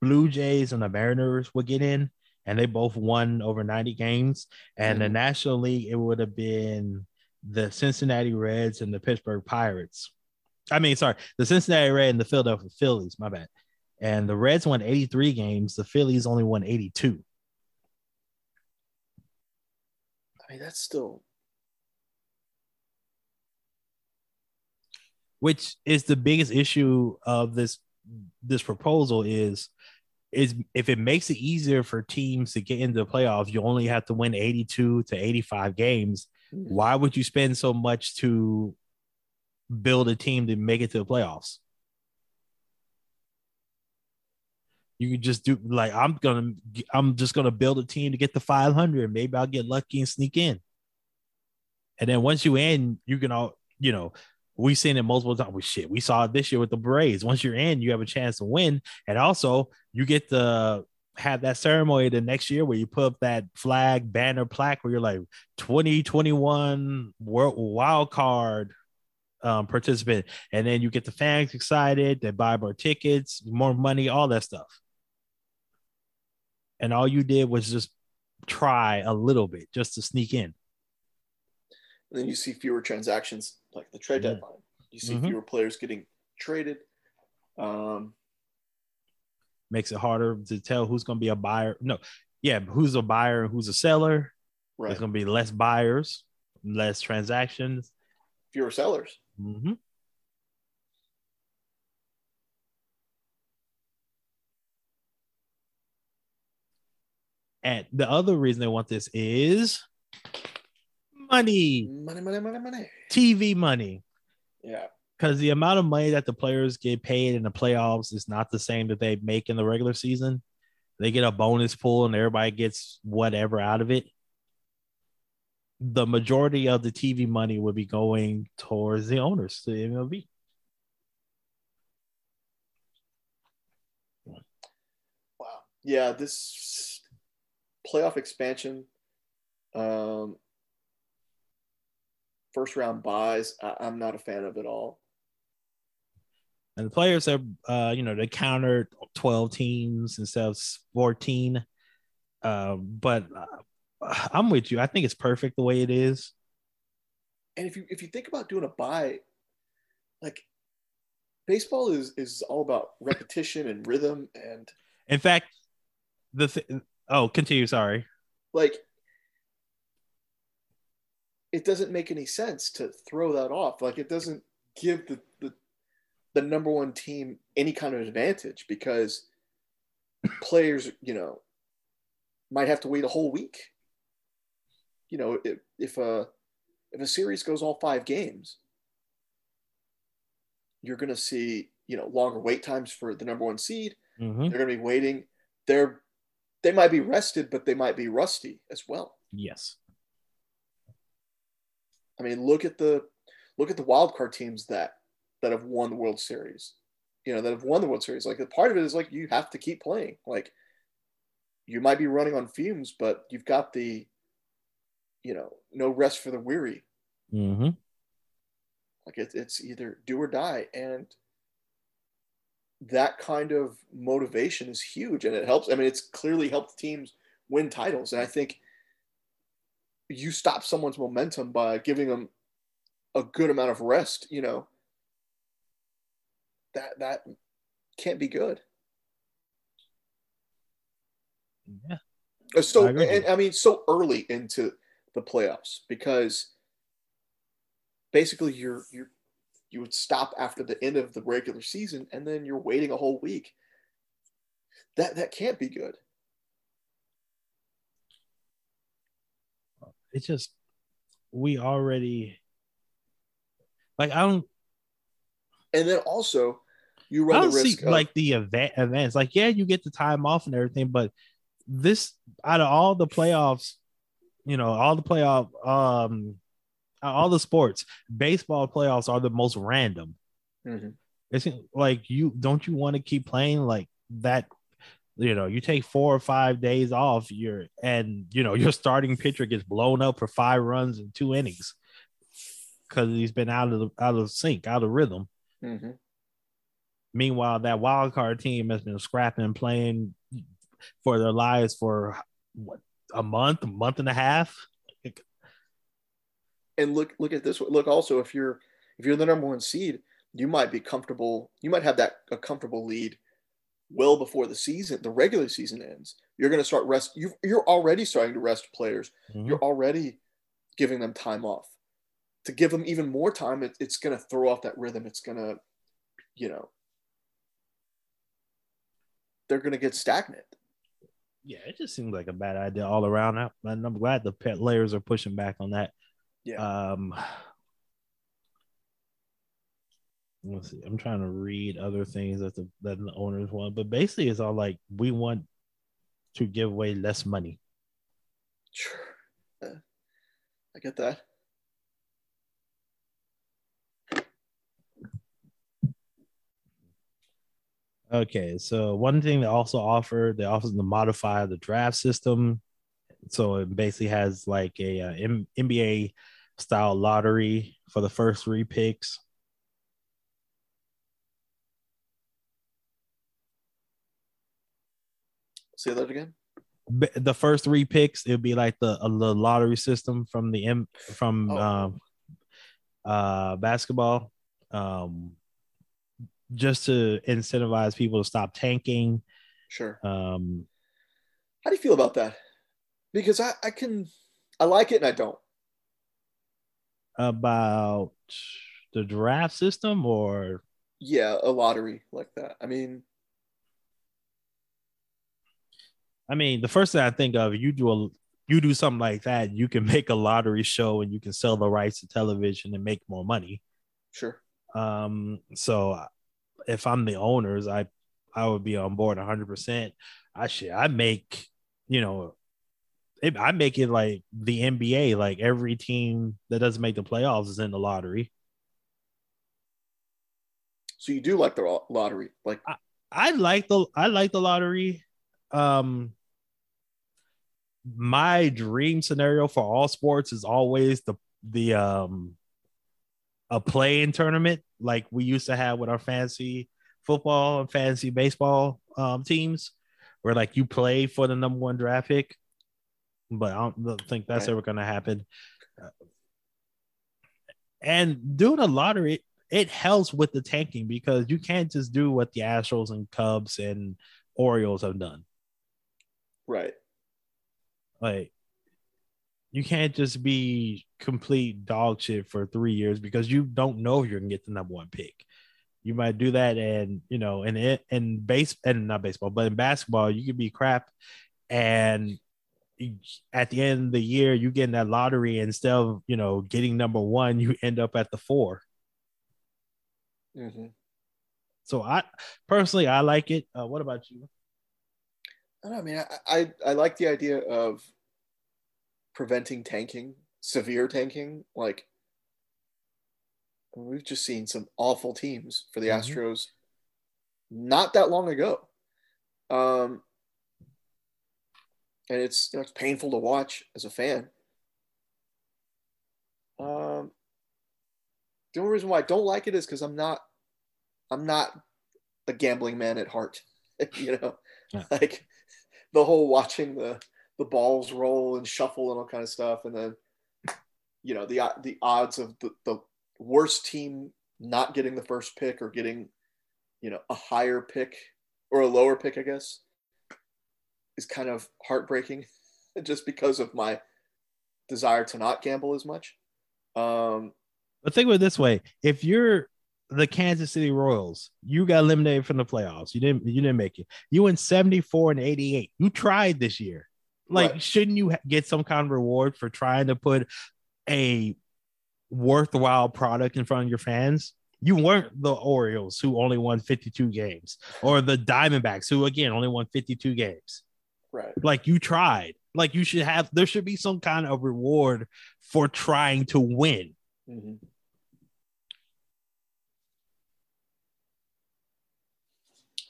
Blue Jays and the Mariners would get in, and they both won over 90 games. And the
Mhm.
National League, it would have been the Cincinnati Reds and the Pittsburgh Pirates. I mean, sorry, the Cincinnati Reds and the Philadelphia Phillies, my bad. And the Reds won 83 games, the Phillies only won 82.
I mean, that's still
which is the biggest issue of this this proposal is is if it makes it easier for teams to get into the playoffs, you only have to win 82 to 85 games. Mm-hmm. Why would you spend so much to build a team to make it to the playoffs? You can just do like I'm gonna I'm just gonna build a team to get to 500. Maybe I'll get lucky and sneak in. And then once you in, you can all you know we've seen it multiple times. Shit, we saw it this year with the Braves. Once you're in, you have a chance to win, and also you get the have that ceremony the next year where you put up that flag banner plaque where you're like 2021 world wild card um, participant, and then you get the fans excited. They buy more tickets, more money, all that stuff. And all you did was just try a little bit just to sneak in.
And then you see fewer transactions like the trade
Mhm.
deadline. You see
Mhm.
fewer players getting traded. Um,
makes it harder to tell who's going to be a buyer. No, yeah, who's a buyer and who's a seller.
right.
There's going to be less buyers, less transactions.
Fewer sellers.
hmm And the other reason they want this is money,
Money, money, money, money.
TV money.
Yeah.
Because the amount of money that the players get paid in the playoffs is not the same that they make in the regular season. They get a bonus pool and everybody gets whatever out of it. The majority of the TV money would be going towards the owners, the MLB.
Wow. Yeah, this playoff expansion, um, first round byes, I, I'm not a fan of at all.
And the players are, uh, you know, they countered 12 teams instead of 14. Um, but uh, I'm with you. I think it's perfect the way it is.
And if you if you think about doing a bye, like baseball is is all about repetition and rhythm and
In fact, the th- oh, continue. Sorry.
like it doesn't make any sense to throw that off. Like it doesn't give the the, the number one team any kind of advantage because players, you know, might have to wait a whole week. You know, if, if a if a series goes all five games, you're going to see you know longer wait times for the number one seed.
Mhm.
They're going to be waiting. They're they might be rested, but they might be rusty as well.
Yes.
I mean, look at the look at the wild card teams that that have won the World Series. You know, that have won the World Series. Like the part of it is like you have to keep playing. Like you might be running on fumes, but you've got the you know, no rest for the weary.
Mm-hmm.
Like it's it's either do or die. And that kind of motivation is huge and it helps. I mean, it's clearly helped teams win titles. And I think you stop someone's momentum by giving them a good amount of rest, you know, that that can't be good.
Yeah.
Uh, So
I
and I mean so early into the playoffs because basically you're you're you would stop after the end of the regular season and then you're waiting a whole week. That that can't be good.
It's just we already like I don't
And then also you
I
run
don't
the
see
risk of,
like the event events. Like, yeah, you get the time off and everything, but this out of all the playoffs, you know, all the playoff, um, all the sports, baseball playoffs are the most random.
Mhm.
It's like you don't you want to keep playing like that? You know, you take four or five days off, you're and you know your starting pitcher gets blown up for five runs in two innings because he's been out of the out of sync, out of rhythm.
Mhm.
Meanwhile, that wild card team has been scrapping and playing for their lives for what a month, a month and a half.
And look look at this look also if you're if you're the number one seed you might be comfortable you might have that a comfortable lead well before the season the regular season ends you're going to start rest you you're already starting to rest players
Mhm.
you're already giving them time off to give them even more time it, it's going to throw off that rhythm it's going to you know they're going to get stagnant
Yeah, it just seems like a bad idea all around. And I'm glad the pet layers are pushing back on that.
Yeah.
Um, let's see. I'm trying to read other things that the that the owners want, but basically it's all like we want to give away less money.
sure Uh, i get that
Okay, so one thing they also offer, they offer to modify the draft system. So it basically has like a uh, NBA style lottery for the first three picks.
say that again
The first three picks, it'd be like the the lottery system from the M from
Oh.
um, uh, basketball, um, just to incentivize people to stop tanking.
sure
Um,
How do you feel about that? Because I, I can, I like it and I don't.
About the draft system or
Yeah, a lottery like that. I mean,
I mean, the first thing I think of, you do a you do something like that, you can make a lottery show and you can sell the rights to television and make more money.
sure.
Um, so if I'm the owners, I I would be on board 100. percent I should I make you know, it, I make it like the NBA, like every team that doesn't make the playoffs is in the lottery.
So you do like the lottery, like
I like the I like the lottery. Um my dream scenario for all sports is always the the um a play-in tournament like we used to have with our fancy football and fantasy baseball um teams where like you play for the number one draft pick. But I don't think that's
Right.
ever gonna happen. And doing a lottery, it helps with the tanking because you can't just do what the Astros and Cubs and Orioles have done.
right.
Like you can't just be complete dog shit for three years because you don't know if you're gonna get the number one pick. You might do that, and you know, and it and base and not baseball, but in basketball, you could be crap, and at the end of the year, you get in that lottery and instead of you know getting number one, you end up at the four.
hmm
So I personally, I like it. Uh, what about you?
I don't know. I mean, I, I I like the idea of preventing tanking, severe tanking. Like we've just seen some awful teams for the
Mhm.
Astros not that long ago. Um, and it's you know, it's painful to watch as a fan. Um, the only reason why I don't like it is because I'm not I'm not a gambling man at heart. you know,
Yeah.
like the whole watching the the balls roll and shuffle and all kind of stuff, and then you know the the odds of the, the worst team not getting the first pick or getting you know a higher pick or a lower pick, I guess, is kind of heartbreaking, just because of my desire to not gamble as much. Um,
But think of it this way: if you're the Kansas City Royals, you got eliminated from the playoffs. You didn't. You didn't make it. You went seventy four and eighty eight. You tried this year. Like,
Right.
shouldn't you get some kind of reward for trying to put a worthwhile product in front of your fans? You weren't the Orioles who only won 52 games, or the Diamondbacks who again only won 52 games.
Right.
Like you tried. Like you should have. There should be some kind of reward for trying to win.
Mhm.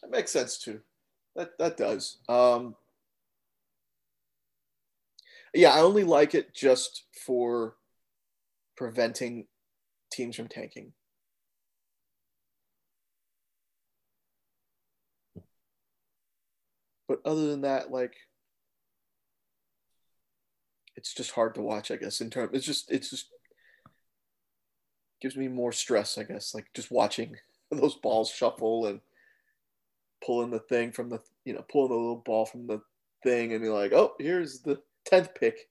That makes sense too. That that does. Um, yeah, I only like it just for preventing teams from tanking. But other than that, like it's just hard to watch, I guess, in terms it's just it's just gives me more stress, I guess, like just watching those balls shuffle and pulling the thing from the you know, pulling the little ball from the thing and be like, oh, here's the tenth pick,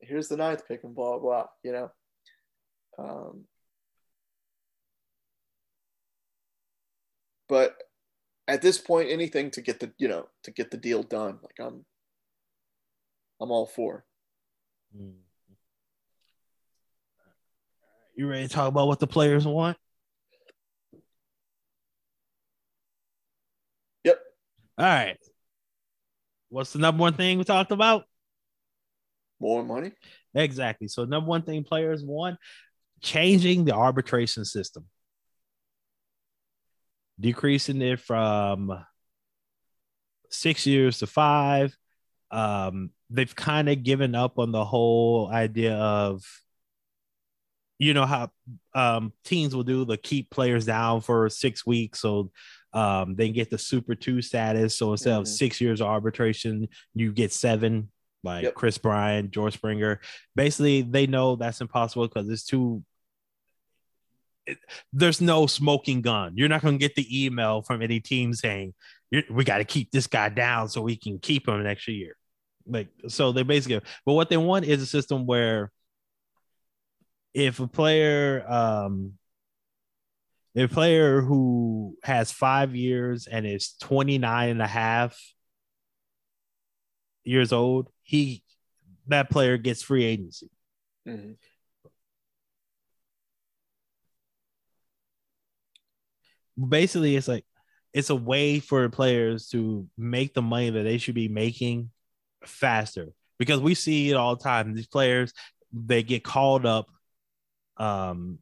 here's the ninth pick, and blah blah, you know. Um, but at this point, anything to get the you know to get the deal done, like I'm, I'm all for. Mm-hmm.
You ready to talk about what the players want?
Yep.
All right. What's the number one thing we talked about?
More money.
Exactly. So, number one thing players want changing the arbitration system, decreasing it from six years to five. Um, they've kind of given up on the whole idea of you know how um, teams will do the keep players down for six weeks so um, they get the super two status. So instead of
Mhm.
six years of arbitration, you get seven, like
Yep.
Kris Bryant, George Springer. Basically, they know that's impossible because it's too. It- there's no smoking gun. You're not going to get the email from any team saying we got to keep this guy down so we can keep him next year. Like so, they basically. But what they want is a system where if a player um a player who has five years and is 29 and a half years old he that player gets free agency
Mhm.
Basically it's like it's a way for players to make the money that they should be making faster. Because we see it all the time. These players they get called up um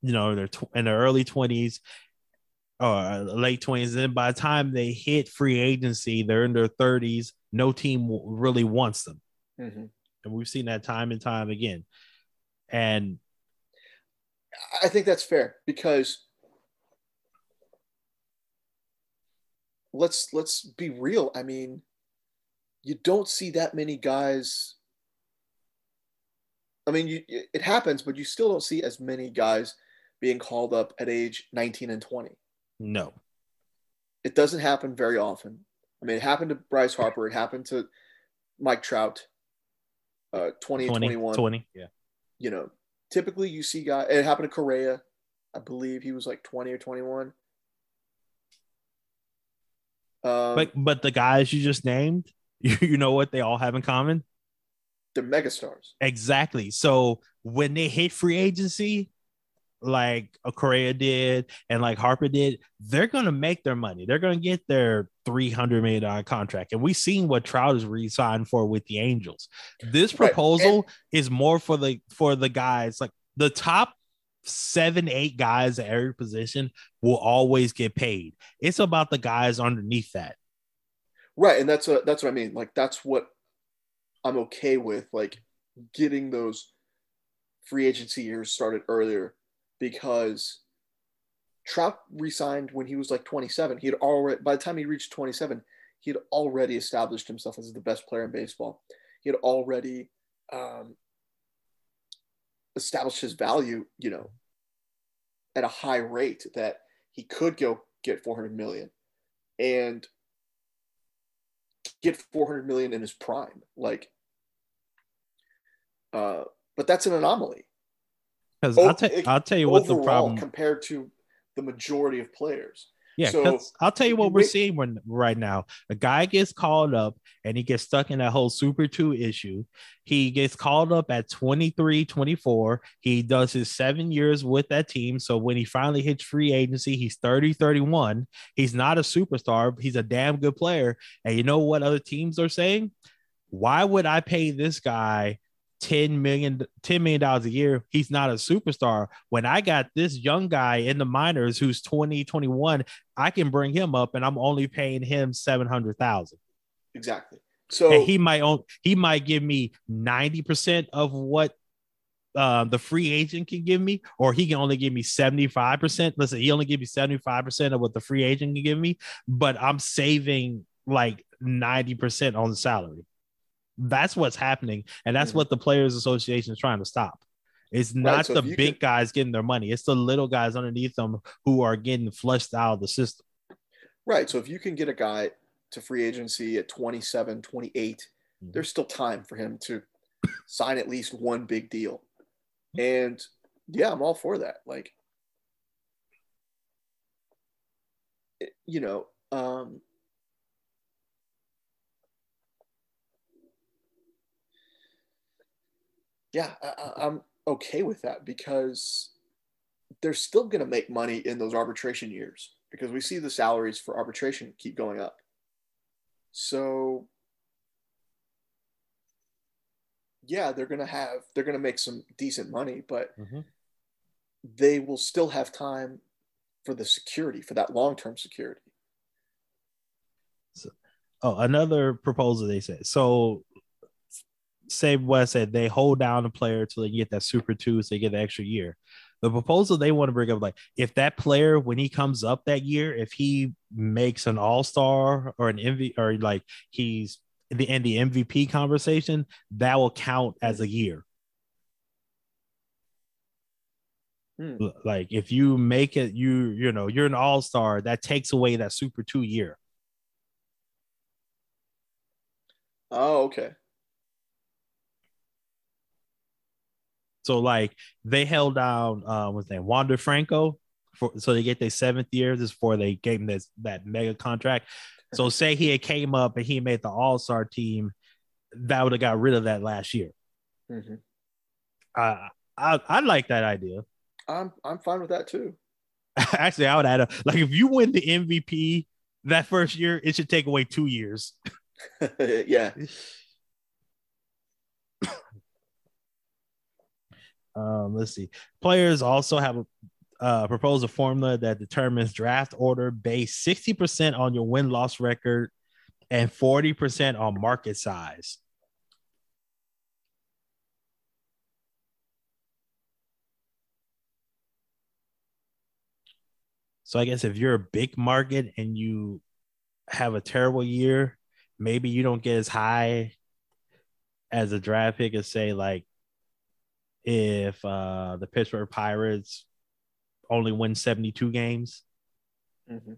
you know they're tw- in their early 20s or late 20s and by the time they hit free agency they're in their 30s no team really wants them.
Mhm.
and we've seen that time and time again. And
I think that's fair because let's let's be real. I mean, you don't see that many guys. I mean, you, it happens, but you still don't see as many guys being called up at age 19 and 20.
no
It doesn't happen very often. I mean, it happened to Bryce Harper. It happened to Mike Trout. Uh, 20
20
21.
20 yeah
you know, typically you see guys. It happened to Correa. I believe he was like 20 or 21. Um,
but but the guys you just named you, you know what they all have in common
they're megastars.
Exactly. So when they hit free agency, like Correa did and like Harper did, they're gonna make their money. They're gonna get their three hundred million dollar contract, and we've seen what Trout is re-signed for with the Angels. This
Right,
proposal is more for the for the guys like the top seven, eight guys at every position will always get paid. It's about the guys underneath that.
Right, and that's what that's what I mean. Like that's what I'm okay with. Like getting those free agency years started earlier because Trout resigned when he was like 27. He had already by the time he reached 27, he had already established himself as the best player in baseball. He had already um, established his value, you know, at a high rate that he could go get 400 million and get 400 million in his prime. Like, uh, but that's an anomaly.
Because I'll, ta- I'll tell you what the problem
compared to the majority of players.
Yeah, so I'll tell you what we're seeing when, right now. A guy gets called up and he gets stuck in that whole Super 2 issue. He gets called up at 23, 24. He does his seven years with that team. So when he finally hits free agency, he's 30, 31. He's not a superstar. He's a damn good player. And you know what other teams are saying? Why would I pay this guy 10 million 10 million dollars a year he's not a superstar when i got this young guy in the minors who's 20 21 i can bring him up and i'm only paying him 700,000
exactly so
and he might own he might give me 90% of what uh, the free agent can give me, or he can only give me 75%. Listen, he only give me 75% of what the free agent can give me, but I'm saving like 90% on the salary. That's what's happening, and that's mm-hmm. what the Players Association is trying to stop. It's not right, so the big can... guys getting their money; it's the little guys underneath them who are getting flushed out of the system.
Right. So if you can get a guy to free agency at 27, 28, mm-hmm. there's still time for him to sign at least one big deal. And yeah, I'm all for that. Like, you know, um, yeah, I, am okay with that because they're still going to make money in those arbitration years because we see the salaries for arbitration keep going up. So, yeah, they're going to have, they're going to make some decent money, but mm-hmm. they will still have time for the security, for that long term security.
So, oh, another proposal they said. So say what I said, they hold down a player till they get that super two, so they get the extra year. The proposal they want to bring up, like if that player, when he comes up that year, if he makes an all star or an MV or like he's in the, the MVP conversation, that will count as a year. Hmm. Like if you make it, you you know you're an all star. That takes away that super two year.
Oh, okay.
So like they held down uh what's name Wander Franco for so they get their seventh year. This before they gave him this that mega contract. So say he had came up and he made the All Star team, that would have got rid of that last year. Mm-hmm. Uh, I I like that idea.
I'm I'm fine with that too.
Actually, I would add a like if you win the MVP that first year, it should take away two years.
yeah.
Um, let's see. Players also have a uh, propose a formula that determines draft order based 60% on your win loss record and 40% on market size. So I guess if you're a big market and you have a terrible year, maybe you don't get as high as a draft pick as say like if uh, the Pittsburgh Pirates only win 72 games. Mm-hmm.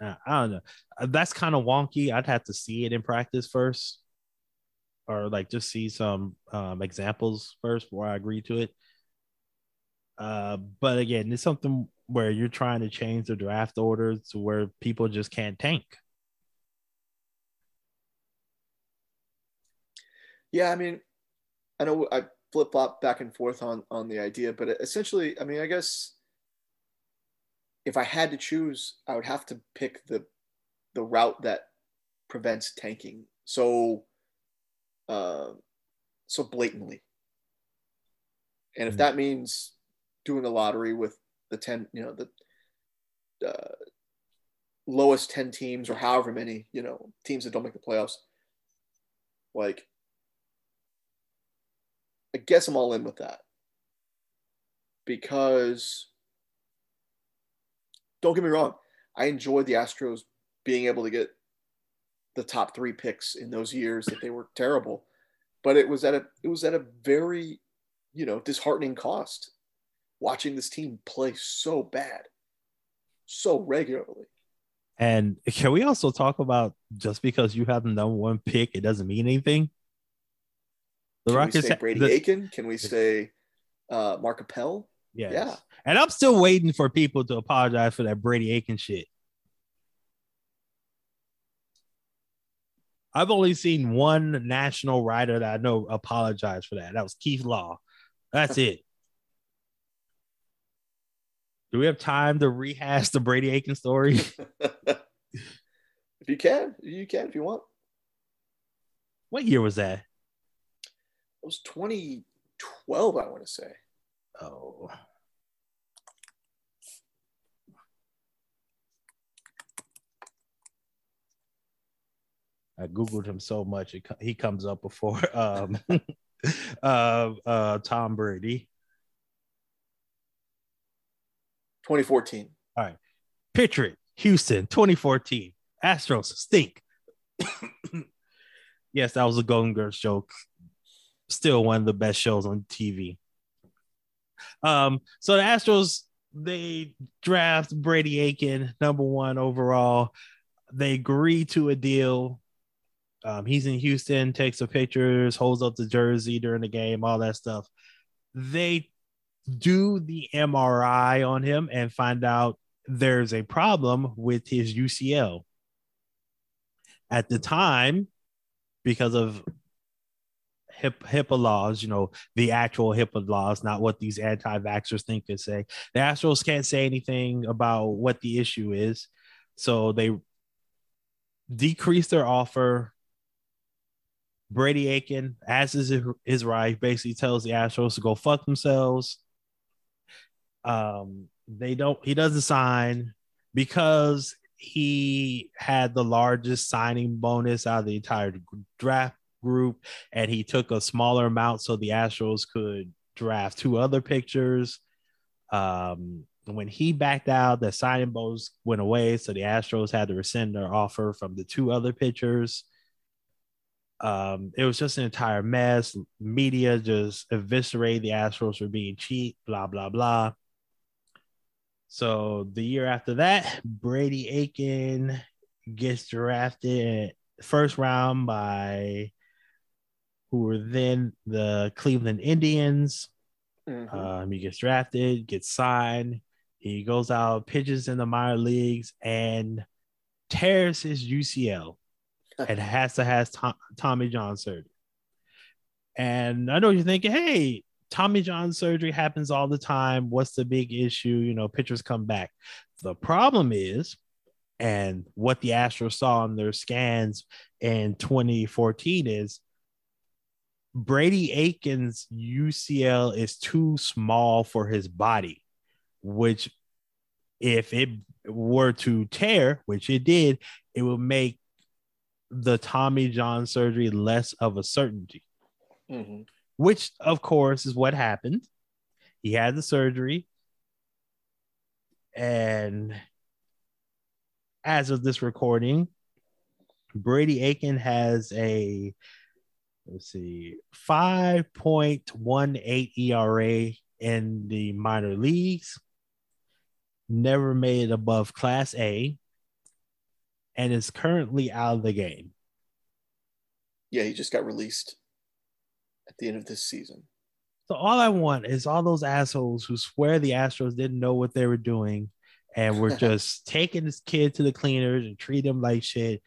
Uh, I don't know. Uh, that's kind of wonky. I'd have to see it in practice first, or like just see some um, examples first before I agree to it. Uh, but again, it's something where you're trying to change the draft order to where people just can't tank.
Yeah, I mean, I know I flip flop back and forth on on the idea, but essentially, I mean, I guess if I had to choose, I would have to pick the the route that prevents tanking so uh, so blatantly. And if mm-hmm. that means doing a lottery with the ten, you know, the uh, lowest ten teams or however many, you know, teams that don't make the playoffs, like I guess I'm all in with that because don't get me wrong. I enjoyed the Astros being able to get the top three picks in those years that they were terrible, but it was at a it was at a very, you know, disheartening cost. Watching this team play so bad, so regularly.
And can we also talk about just because you have the number one pick, it doesn't mean anything?
The Can Rockets say Brady the, Aiken? Can we say uh, Mark Appel?
Yes. Yeah. And I'm still waiting for people to apologize for that Brady Aiken shit. I've only seen one national writer that I know apologize for that. That was Keith Law. That's it. Do we have time to rehash the Brady Aiken story?
if you can, you can if you want.
What year was that?
It was 2012, I want to say.
Oh. I googled him so much it, he comes up before um, uh, uh, Tom Brady.
2014.
All right, picture it: Houston, 2014. Astros stink. yes, that was a Golden Girls joke. Still one of the best shows on TV. Um, so the Astros they draft Brady Aiken, number one overall. They agree to a deal um, he's in Houston, takes the pictures, holds up the jersey during the game, all that stuff. They do the MRI on him and find out there's a problem with his UCL. At the time, because of HIP, HIPAA laws, you know, the actual HIPAA laws, not what these anti vaxxers think they say, the Astros can't say anything about what the issue is. So they decrease their offer Brady Aiken, as is his right, basically tells the Astros to go fuck themselves. Um, they don't. He doesn't sign because he had the largest signing bonus out of the entire draft group, and he took a smaller amount so the Astros could draft two other pitchers. Um, when he backed out, the signing bonus went away, so the Astros had to rescind their offer from the two other pitchers. Um, it was just an entire mess. Media just eviscerated the Astros for being cheap, blah, blah, blah. So the year after that, Brady Aiken gets drafted first round by who were then the Cleveland Indians. Mm-hmm. Um, he gets drafted, gets signed. He goes out, pitches in the minor leagues, and tears his UCL and has to has Tom, Tommy John surgery. And I know you're thinking, hey, Tommy John surgery happens all the time. What's the big issue? You know, pitchers come back. The problem is, and what the Astros saw in their scans in 2014 is Brady Aiken's UCL is too small for his body, which if it were to tear, which it did, it would make the Tommy John surgery less of a certainty, mm-hmm. which of course is what happened. He had the surgery, and as of this recording, Brady Aiken has a let's see 5.18 ERA in the minor leagues. Never made it above class A and is currently out of the game.
Yeah, he just got released at the end of this season.
So all I want is all those assholes who swear the Astros didn't know what they were doing and were just taking this kid to the cleaners and treat him like shit.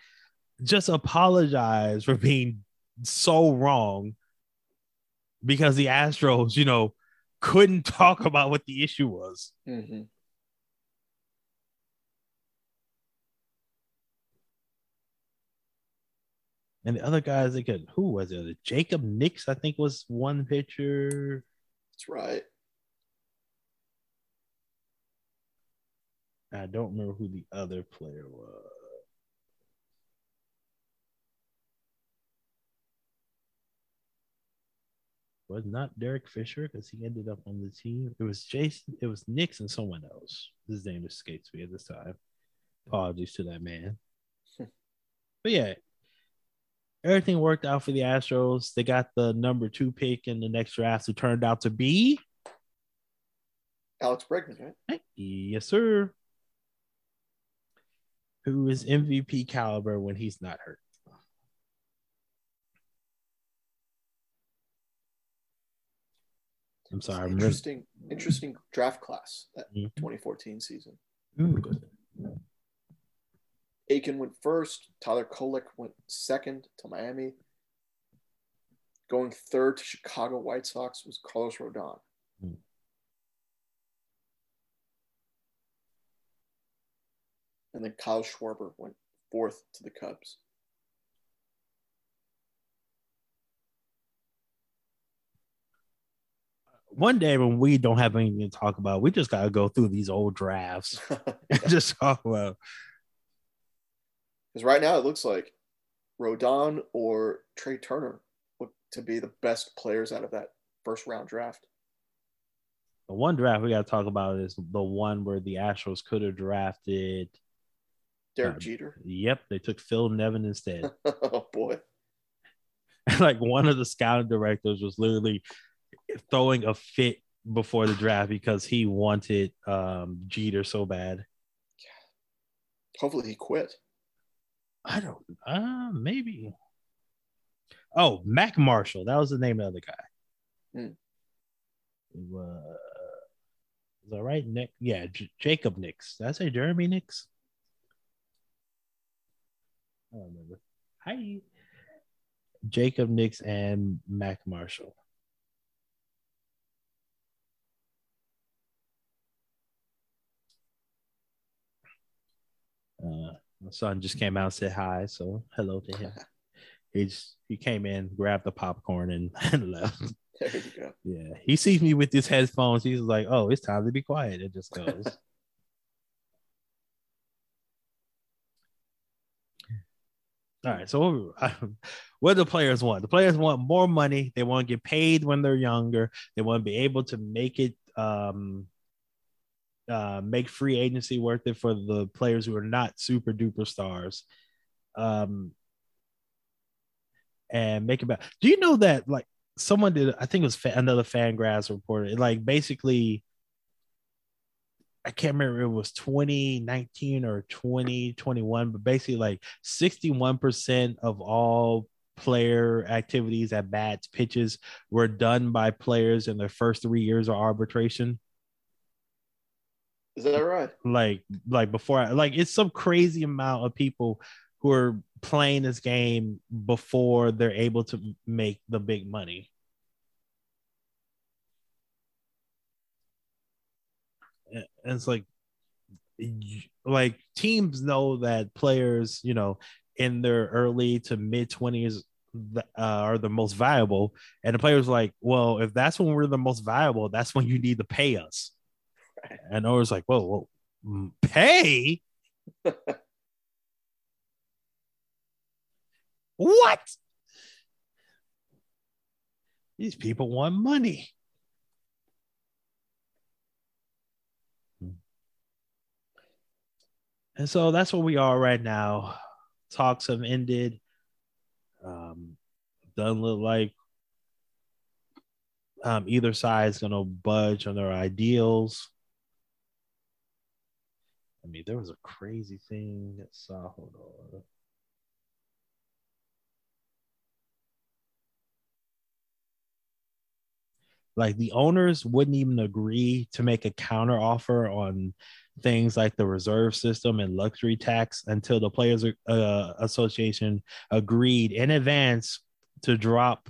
Just apologize for being so wrong because the Astros, you know, couldn't talk about what the issue was. Mm-hmm. And the other guys, they could who was it? Jacob Nix, I think, was one pitcher.
That's right.
I don't remember who the other player was. Was not Derek Fisher because he ended up on the team. It was Jason. It was Nix and someone else. His name escapes me at this time. Apologies to that man. but yeah, everything worked out for the Astros. They got the number two pick in the next draft, who turned out to be
Alex Bregman, right?
Yes, sir. Who is MVP caliber when he's not hurt? I'm sorry. I'm
interesting, really... interesting draft class that mm-hmm. 2014 season.
Ooh.
Aiken went first. Tyler Kolek went second to Miami. Going third to Chicago White Sox was Carlos Rodon. Mm. And then Kyle Schwarber went fourth to the Cubs.
One day when we don't have anything to talk about, we just gotta go through these old drafts and just talk about.
Because right now it looks like Rodon or Trea Turner look to be the best players out of that first round draft.
The one draft we got to talk about is the one where the Astros could have drafted
Derek uh, Jeter.
Yep, they took Phil Nevin instead.
oh boy!
like one of the scouting directors was literally throwing a fit before the draft because he wanted um, Jeter so bad.
Hopefully he quit.
I don't. Uh, maybe. Oh, Mac Marshall. That was the name of the guy. Hmm. Uh, is that right? Nick? Yeah, J- Jacob Nix. Did I say Jeremy Nix? I don't remember. Hi. Jacob Nix and Mac Marshall. Uh, my son just came out and said hi, so hello to him. he just he came in, grabbed the popcorn, and, and left.
There you go.
Yeah, he sees me with his headphones. He's like, "Oh, it's time to be quiet." It just goes. All right. So what do the players want? The players want more money. They want to get paid when they're younger. They want to be able to make it um, uh, make free agency worth it for the players who are not super duper stars. Um, and make it back. Do you know that like someone did? I think it was fa- another Fangraphs reporter. Like basically, I can't remember it was 2019 or 2021, but basically like 61% of all player activities at bats pitches were done by players in their first three years of arbitration.
Is that right?
Like, like before, I, like it's some crazy amount of people who are playing this game before they're able to make the big money. And it's like, like teams know that players, you know, in their early to mid twenties uh, are the most viable and the players like, well, if that's when we're the most viable, that's when you need to pay us. And I was like, whoa, whoa, mm, pay? what? These people want money. And so that's where we are right now. Talks have ended. Um, doesn't look like um, either side is going to budge on their ideals. I mean, there was a crazy thing that saw. Hold on. Like the owners wouldn't even agree to make a counter offer on things like the reserve system and luxury tax until the Players uh, Association agreed in advance to drop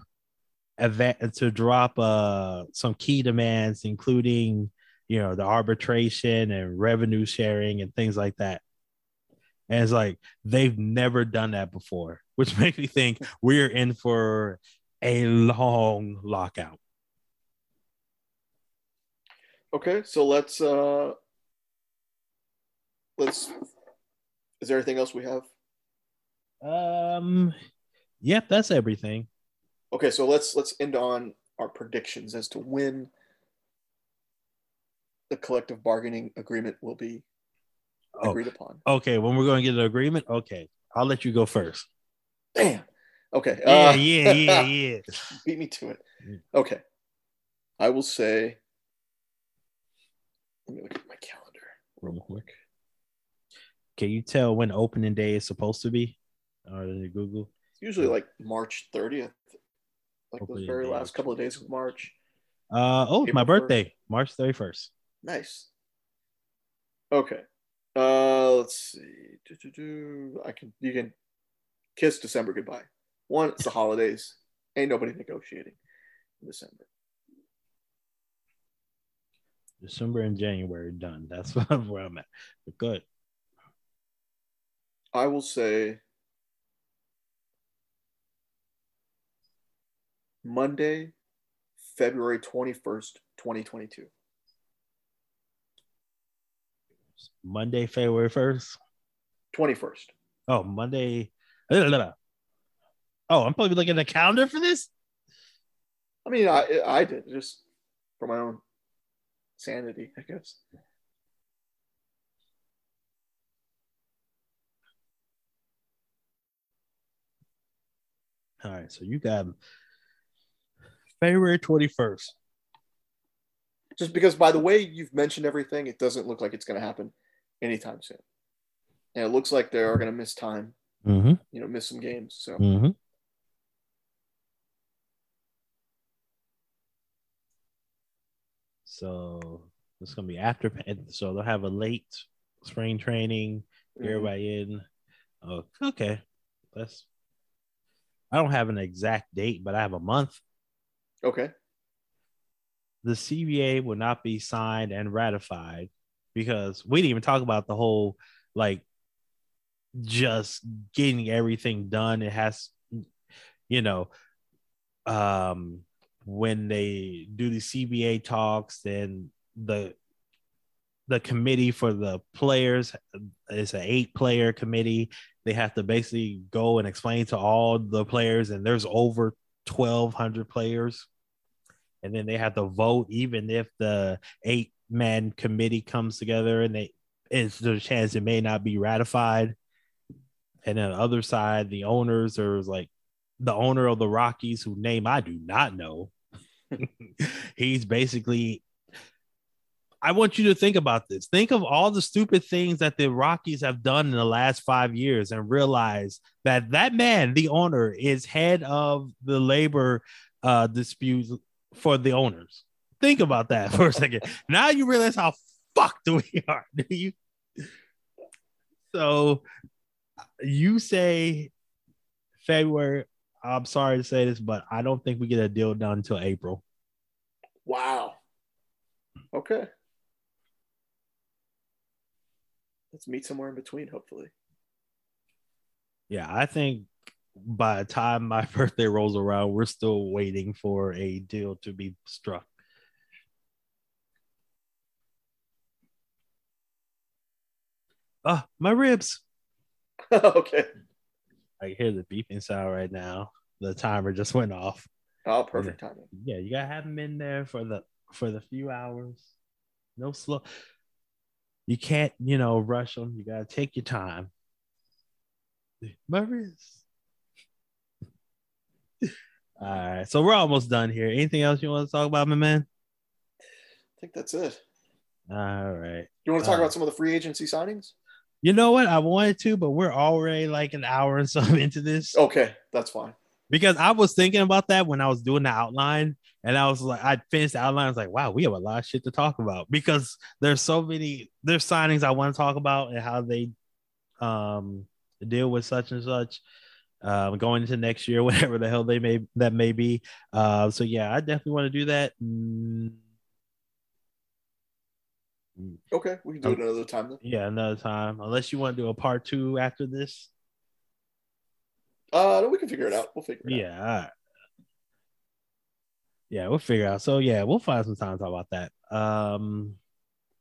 to drop uh, some key demands, including you know the arbitration and revenue sharing and things like that. And it's like they've never done that before which makes me think we're in for a long lockout.
Okay so let's uh let's is there anything else we have?
Um yep that's everything.
Okay so let's let's end on our predictions as to when the collective bargaining agreement will be
Oh.
agreed upon.
Okay, when we're going to get an agreement, okay, I'll let you go first.
Damn. Okay.
Yeah,
uh,
yeah, yeah, yeah.
beat me to it.
Mm.
Okay. I will say. Let me look at my calendar.
Real quick. Can you tell when opening day is supposed to be? Or Google?
It's usually like March 30th, like
Opening
those very
day.
last couple of days of March.
Uh oh, it's my
April
birthday, March 31st.
Nice. Okay. Uh, let's see. Do-do-do. I can you can kiss December goodbye. One, it's the holidays. Ain't nobody negotiating in December.
December and January done. That's where I'm at. But good.
I will say Monday, February 21st, 2022.
Monday, February 1st.
21st.
Oh, Monday. Oh, I'm probably looking at the calendar for this.
I mean, I I did just for my own sanity, I guess.
All right, so you got February 21st.
Just because by the way you've mentioned everything, it doesn't look like it's going to happen anytime soon. And it looks like they are going to miss time,
Mm-hmm.
you know, miss some games. So
Mm-hmm. So it's gonna be after, so they'll have a late spring training.
mhm.
Everybody in. Oh, okay. That's. I don't have an exact date, but I have a month.
okay.
The CBA will not be signed and ratified because we didn't even talk about the whole like just getting everything done. It has, you know, um, when they do the CBA talks, then the the committee for the players is an eight player committee. They have to basically go and explain to all the players, and there's over twelve hundred players, and then they have to vote, even if the eight man committee comes together and they there's a chance it may not be ratified. And then the other side, the owners are like the owner of the Rockies, whose name I do not know. He's basically I want you to think about this. Think of all the stupid things that the Rockies have done in the last five years and realize that that man, the owner, is head of the labor uh, disputes for the owners. Think about that for a second. now you realize how fucked we are. Do you? So you say February. I'm sorry to say this, but I don't think we get a deal done until April.
Wow. Okay. Let's meet somewhere in between, hopefully.
Yeah, I think by the time my birthday rolls around, we're still waiting for a deal to be struck. Ah, my ribs.
okay.
I hear the beeping sound right now. The timer just went off.
Oh, perfect timing.
Yeah, you gotta have them in there for the for the few hours. No slow. You can't, you know, rush them. You gotta take your time. My wrist. All right, so we're almost done here. Anything else you want to talk about, my man?
I think that's it.
All right.
You want to talk
Uh,
about some of the free agency signings?
You know what? I wanted to, but we're already like an hour and some into this.
Okay, that's fine.
because I was thinking about that when I was doing the outline, and I was like, I finished the outline. I was like, wow, we have a lot of shit to talk about because there's so many there's signings I want to talk about and how they um deal with such and such. Um, going into next year, whatever the hell they may that may be. Uh, so yeah, I definitely want to do that. Mm,
Okay, we can do it another time then.
yeah, another time. Unless you want to do a part two after this.
Uh, no, we can figure it out. We'll figure it out.
Yeah. Yeah, we'll figure out. So yeah, we'll find some time to talk about that. Um,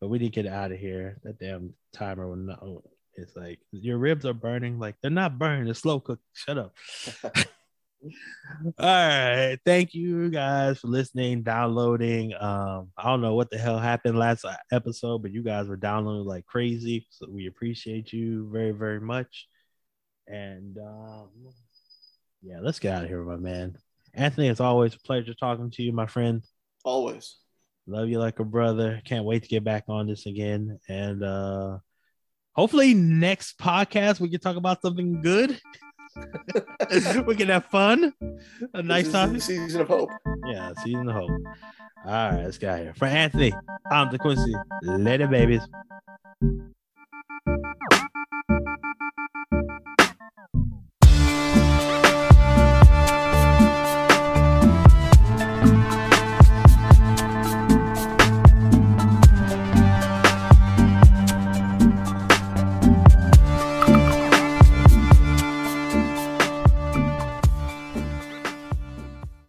but we need to get out of here. That damn timer will not. It's like your ribs are burning. Like they're not burning. They're slow cooked. Shut up. All right. Thank you guys for listening, downloading. Um, I don't know what the hell happened last episode, but you guys were downloading like crazy. So we appreciate you very, very much. And um, yeah, let's get out of here, my man. Anthony, it's always a pleasure talking to you, my friend.
Always.
Love you like a brother. Can't wait to get back on this again. And uh hopefully next podcast we can talk about something good. we can have fun. A nice time.
Season of hope.
Yeah, season of hope. All right, let's get out here. For Anthony, I'm the Quincy. Later, babies.